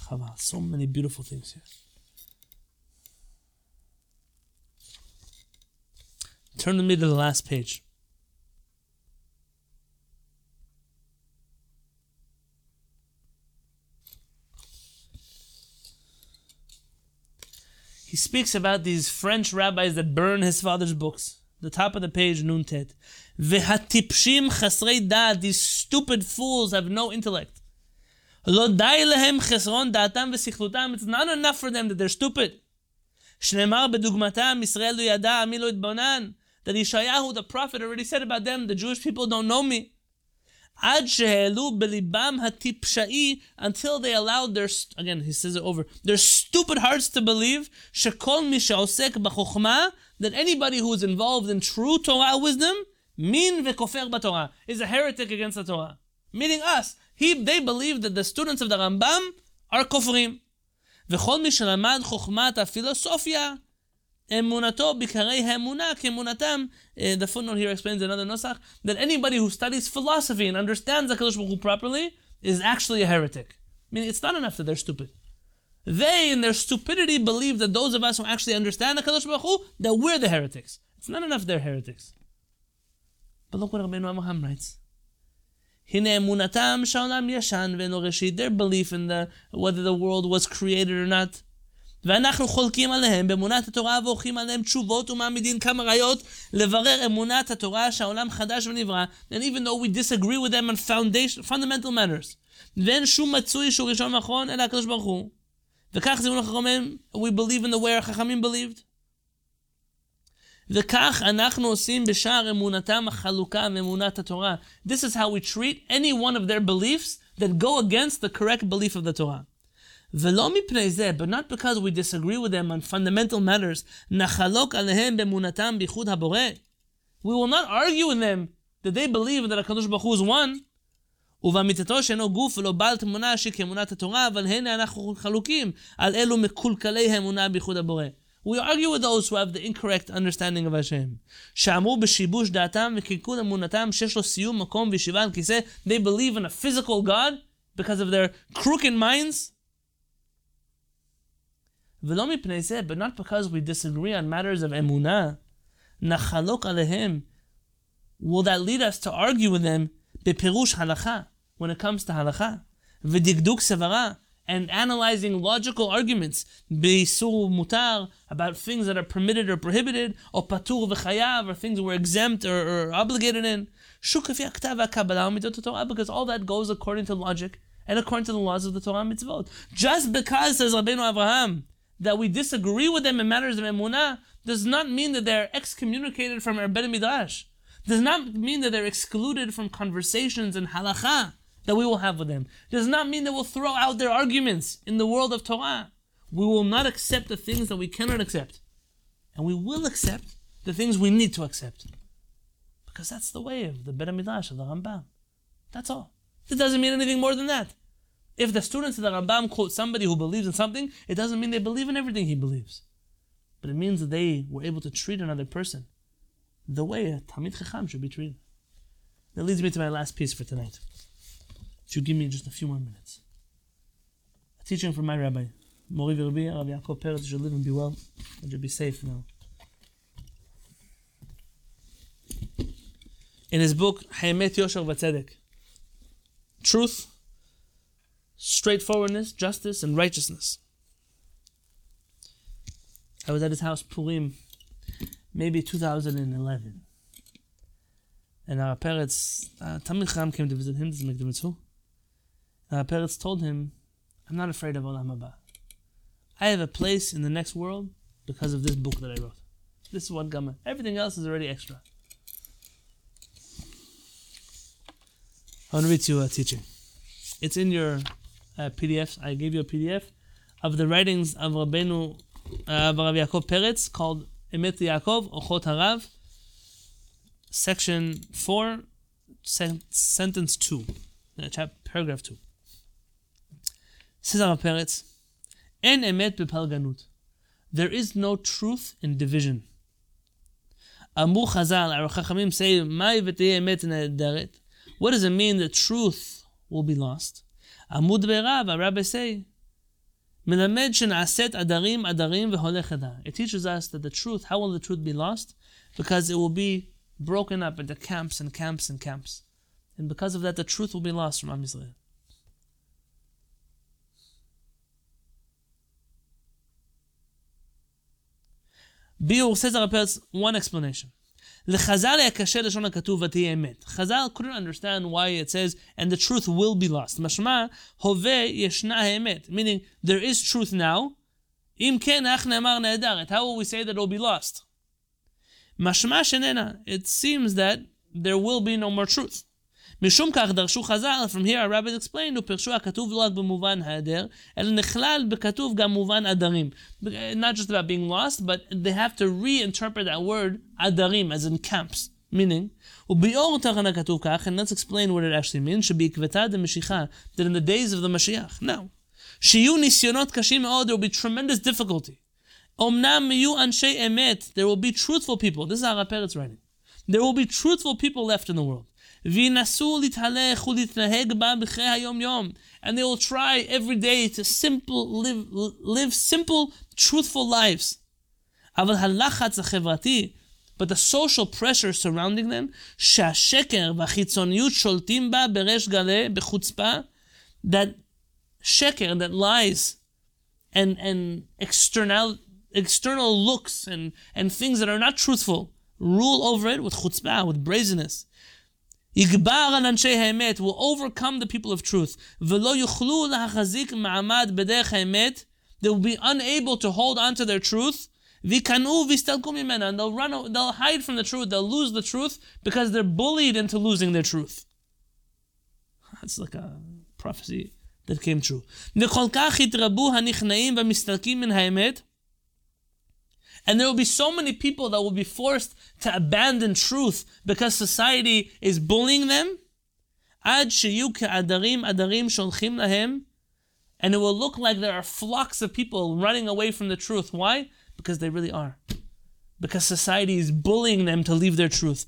Chava. So many beautiful things here. Turn with me to the last page. He speaks about these French rabbis that burn his father's books. The top of the page, Nuntet. These stupid fools have no intellect. Lo dai lehem chesron da'atam v'sichlutam. It's not enough for them that they're stupid. Shneimar bedugmatam Yisrael lo yada ami lo itbonan. That Yeshayahu, the prophet, already said about them, the Jewish people don't know me. Ad she'elu belibam hatipshai until they allowed their again he says it over their stupid hearts to believe shekol mi she'osek b'chokhma that anybody who is involved in true Torah wisdom min vekofer b'Torah is a heretic against the Torah, meaning us He, they believe that the students of the Rambam are kofrim. וכל מי שלמד חוכמת הפילוסופיה, אמונתו בעיקרי האמונה כאמונתם, uh, the footnote here explains another נוסח, that anybody who studies philosophy and understands HaKadosh Baruch Hu properly is actually a heretic. I mean, it's not enough that they're stupid. They, in their stupidity, believe that those of us who actually understand HaKadosh Baruch Hu, that we're the heretics. It's not enough they're heretics. But look what Rabbeinu Avraham writes. Their belief in the, whether the world was created or not. ואנחנו חולקים עליהם באמונת התורה ועורכים עליהם תשובות ומעמידים כמה ראיות לברר אמונת התורה שהעולם חדש ונברא and even though we disagree with them on foundation, fundamental matters ואין שום מצוי שהוא ראשון ואחרון אלא הקדוש ברוך הוא וכך זימון החכמים we believe in the way החכמים believed וכך אנחנו עושים בשער אמונתם החלוקה מאמונת התורה. This is how we treat any one of their beliefs that go against the correct belief of the Torah. ולא מפני זה, but not because we disagree with them on fundamental matters, נחלוק עליהם באמונתם בייחוד הבורא. We will not argue with them that they believe that הקדוש ברוך הוא is one. ובאמיתתו שאינו גוף ולא בעל תמונה שהיא כאמונת התורה, אבל הנה אנחנו חלוקים על אלו מקולקלי האמונה בייחוד הבורא. We argue with those who have the incorrect understanding of Hashem. They believe in a physical God because of their crooked minds. But not because we disagree on matters of emunah. Will that lead us to argue with them? Bepirush halacha. When it comes to halacha and analyzing logical arguments, beisur mutar, about things that are permitted or prohibited, or patur v'chayav, or things we're exempt or, or obligated in. Because all that goes according to logic and according to the laws of the Torah and mitzvot. Just because, says Rabbeinu Avraham, that we disagree with them in matters of emunah, does not mean that they're excommunicated from our Midrash. Does not mean that they're excluded from conversations and halacha that we will have with them. Does not mean that we'll throw out their arguments in the world of Torah. We will not accept the things that we cannot accept. And we will accept the things we need to accept. Because that's the way of the Bet of the Rambam. That's all. It doesn't mean anything more than that. If the students of the Rambam quote somebody who believes in something, it doesn't mean they believe in everything he believes. But it means that they were able to treat another person the way a Talmid Chacham should be treated. That leads me to my last piece for tonight. If you give me just a few more minutes. A teaching from my rabbi, Mori Verbi, Rabbi Yaakov Peretz, should live and be well, and should be safe now. In his book, Hayemet Yosher Vatzedek, truth, straightforwardness, justice, and righteousness. I was at his house, Purim, maybe 2011. And our parents, uh, Talmid Chacham came to visit him, to make parents told him, I'm not afraid of Olam Haba. I have a place in the next world because of this book that I wrote. This is what Gamma. Everything else is already extra. I want to read you a teaching. It's in your uh, PDF. I gave you a PDF of the writings of Rabbeinu uh, Rav Yaakov Peretz called Emet Yaakov Ochot Harav, section 4, sen- sentence 2, uh, paragraph 2 Says Rav Peretz, En emet bepalganut. There is no truth in division. Amu Chazal, our Chachamim say, Mai emet nederet. What does it mean that truth will be lost? Amud Berav, our rabbis say, מלמד שנעשית עדרים עדרים והולך עדה. It teaches us that the truth, how will the truth be lost? Because it will be broken up into camps and camps and camps. And because of that, the truth will be lost from Am Yisrael. Biur says Arapetz one explanation. לחז"ל היה קשה לשון הכתוב ותהיה אמת. חז"ל couldn't understand why it says and the truth will be lost. משמע, הווה ישנה האמת. meaning, there is truth now. אם כן, איך נאמר נהדרת? How will we say that it will be lost? משמע שננה. It seems that there will be no more truth. משום כך דרשו חז"ל, from here our rabbis explained, ופרשו הכתוב לא רק במובן העדר, אלא נכלל בכתוב גם מובן עדרים. Not just about being lost, but they have to reinterpret that word עדרים, as in camps. meaning, וביאור תחן הכתוב כך, and let's explain what it actually means, שבעקבתא דמשיחה, that in the days of the Mashiach. Now, שיהיו ניסיונות קשים מאוד, there will be tremendous difficulty. אמנם יהיו אנשי אמת, there will be truthful people. This is הרב פרץ writing. There will be truthful people left in the world. And they will try every day to simple live, live simple, truthful lives. But the social pressure surrounding them, that sheker, that lies, and, and external, external looks and, and things that are not truthful, rule over it with chutzpah, with brazenness. יגבר על אנשי האמת, will overcome the people of truth, ולא יוכלו להחזיק מעמד בדרך האמת, they will be unable to hold on to their truth, ויקנאו ויסתלקו ממנה, and they'll run, they'll hide from the truth, they'll lose the truth, because they're bullied into losing their truth. That's like a prophecy that came true. וכל כך יתרבו הנכנעים והמסתלקים מן האמת, And there will be so many people that will be forced to abandon truth because society is bullying them. And it will look like there are flocks of people running away from the truth. Why? Because they really are. Because society is bullying them to leave their truth.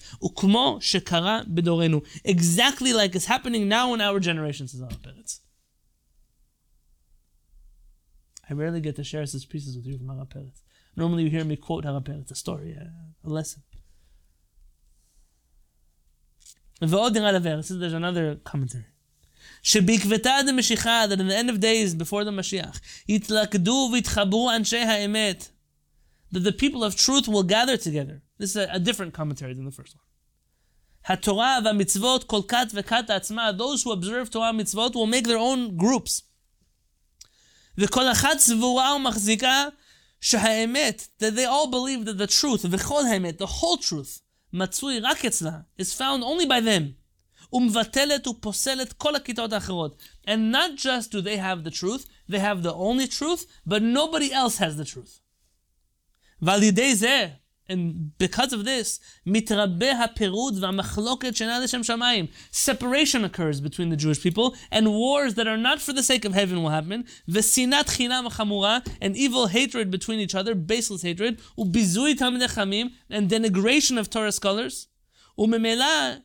Exactly like it's happening now in our generation. I rarely get to share such pieces with you from Allah Peretz. Normally you hear me quote Harab Peretz, a story, a, a lesson. there's another commentary. שבעקבתא דמשיחה, that in the end of days, before the Mashiach, יתלכדו ויתחברו אנשי האמת, that the people of truth will gather together. This is a, a different commentary than the first one. התורה והמצוות, כל כת וכת עצמה, those who observe Torah and mitzvot will make their own groups. וכל אחת סבורה ומחזיקה שהאמת, that they all believe that the truth, וכל האמת, the whole truth, מצוי רק אצלה, is found only by them. ומבטלת ופוסלת כל הכיתות האחרות. And not just do they have the truth, they have the only truth, but nobody else has the truth. ועל ידי זה, and because of this, מתרבה הפירוד והמחלוקת שאינה לשם שמיים. Separation occurs between the Jewish people, and wars that are not for the sake of heaven will happen. ושנאת חינם החמורה, and evil hatred between each other, baseless hatred, וביזוי תלמידי חכמים, and denigration of Torah scholars. וממילא,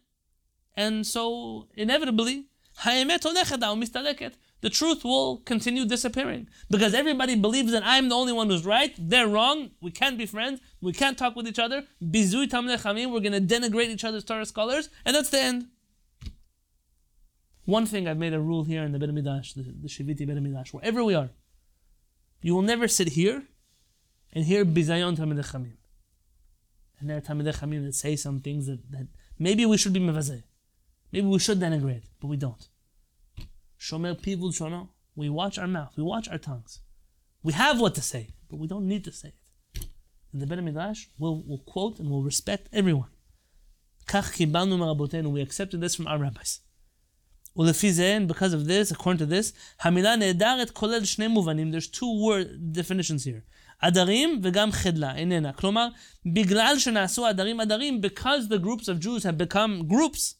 and so inevitably, האמת הולכת ומסתלקת the truth will continue disappearing. Because everybody believes that I'm the only one who's right, they're wrong, we can't be friends, we can't talk with each other, bizui tamnechamim, we're going to denigrate each other's Torah scholars, and that's the end. One thing I've made a rule here in the Bet Midrash, the, the Shiviti Midrash, wherever we are, you will never sit here and hear bizayon tamid chamim. And there are tamid chamim that say some things that, that maybe we should be mevazeh. Maybe we should denigrate, but we don't. Shomer pivul shono. We watch our mouth. We watch our tongues. We have what to say, but we don't need to say it. In the Bet Midrash, we'll, will quote and we'll respect everyone. We accepted this from our rabbis. And because of this, according to this, there's two word definitions here. Adarim v'gam chedla, inena. Klomar, bigral shenasu adarim adarim, because the groups of Jews have become groups,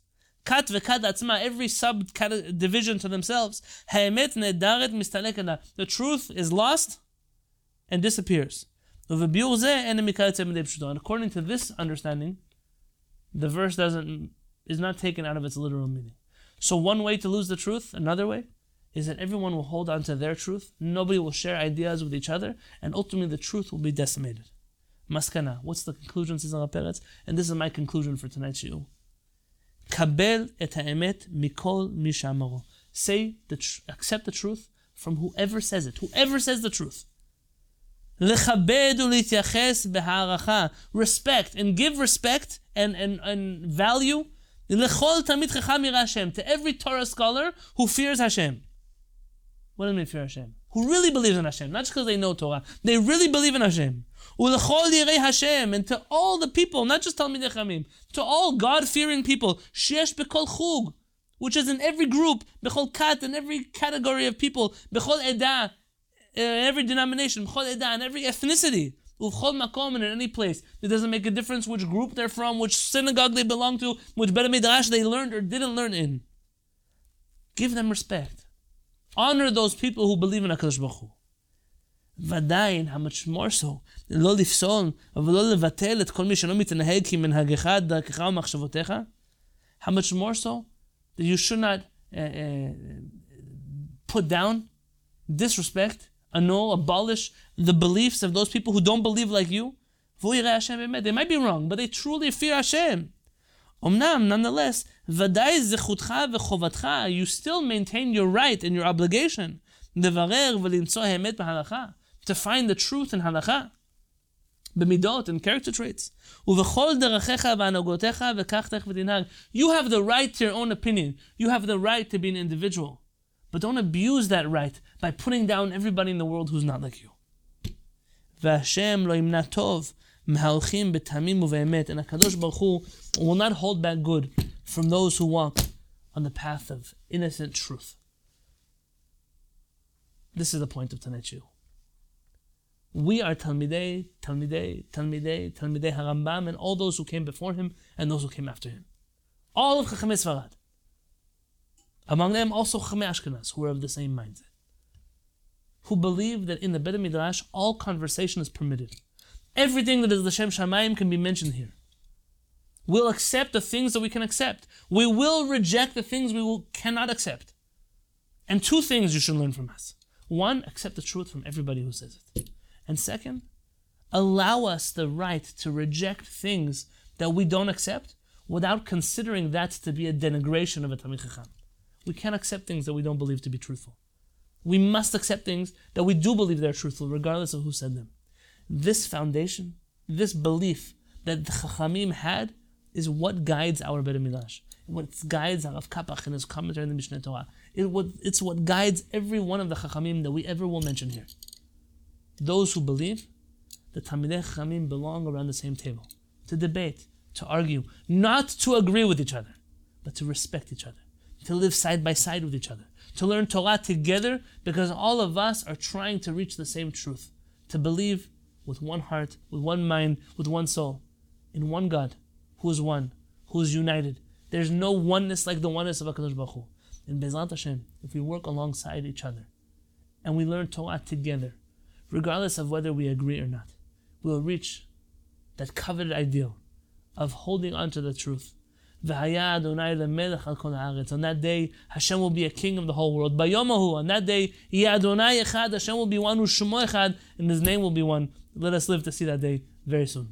kat v'kat atzma, every sub division to themselves. The truth is lost and disappears. And according to this understanding, the verse doesn't is not taken out of its literal meaning. So one way to lose the truth, another way, is that everyone will hold on to their truth. Nobody will share ideas with each other, and ultimately the truth will be decimated. Maskana. What's the conclusion, says Peretz? And this is my conclusion for tonight's shiur. קבל את האמת מכל מי שאמרו. Say, the tr- accept the truth from whoever says it, whoever says the truth. לכבד ולהתייחס בהערכה, respect, and give respect and, and, and value לכל תלמיד חכם ירא השם, to every Torah scholar who fears Hashem. What does it mean fear Hashem? Who really believes in Hashem, not just because they know Torah, they really believe in Hashem. Ulechol yirei Hashem, and to all the people, not just Talmidei Chamim, to all God-fearing people, shesh bekol chug, which is in every group, bechol kat, in every category of people, bechol edah, eh, every denomination, bechol edah, in every ethnicity, uvchol makom, in any place. It doesn't make a difference which group they're from, which synagogue they belong to, which Bet Midrash they learned or didn't learn in. Give them respect. Honor those people who believe in HaKadosh Baruch Hu. ועדיין, how much more so, לא לפסול ולא לבטל את כל מי שלא מתנהג כמנהגך, דרכך ומחשבותיך. How much more so, that you should not uh, uh, put down, disrespect, annul, abolish the beliefs of those people who don't believe like you. They might be wrong, but they truly fear Hashem. אמנם, nonetheless, ודאי זכותך וחובתך, you still maintain your right and your obligation, לברר ולמצוא האמת בהלכה, to find the truth in הלכה, במידות and character traits. ובכל דרכיך והנהגותיך וכך תכף ותנהג. You have the right to your own opinion. You have the right to be an individual. But don't abuse that right by putting down everybody in the world who's not like you. והשם לא ימנע טוב מהלכים בתמים ובאמת. And HaKadosh Baruch Hu will not hold back good from those who walk on the path of innocent truth. This is the point of Tanech we are Talmidei, Talmidei, Talmidei, Talmidei Harambam, and all those who came before him and those who came after him. All of Chachamei Sfarad. Among them also Chachamei Ashkenaz, who were of the same mindset. Who believe that in the Bet Midrash, all conversation is permitted. Everything that is the Shem Shamayim can be mentioned here. We'll accept the things that we can accept. We will reject the things we will, cannot accept. And two things you should learn from us. One, accept the truth from everybody who says it. And second, allow us the right to reject things that we don't accept without considering that to be a denigration of a Talmid Chacham. We can't accept things that we don't believe to be truthful. We must accept things that we do believe they're truthful, regardless of who said them. This foundation, this belief that the Chachamim had, is what guides our Bet Midrash. What guides Rav Kapach in his commentary in the Mishneh Torah. It, it's what guides every one of the Chachamim that we ever will mention here those who believe that Talmidei Chachamim belong around the same table to debate, to argue, not to agree with each other, but to respect each other, to live side by side with each other, to learn Torah together because all of us are trying to reach the same truth, to believe with one heart, with one mind, with one soul, in one God, who is one, who is united. There's no oneness like the oneness of HaKadosh Baruch Hu. In Bezrat Hashem, if we work alongside each other and we learn Torah together, regardless of whether we agree or not. We'll reach that coveted ideal of holding on to the truth. On that day, Hashem will be a king of the whole world. On that day, Hashem will be one who and his name will be one. Let us live to see that day very soon.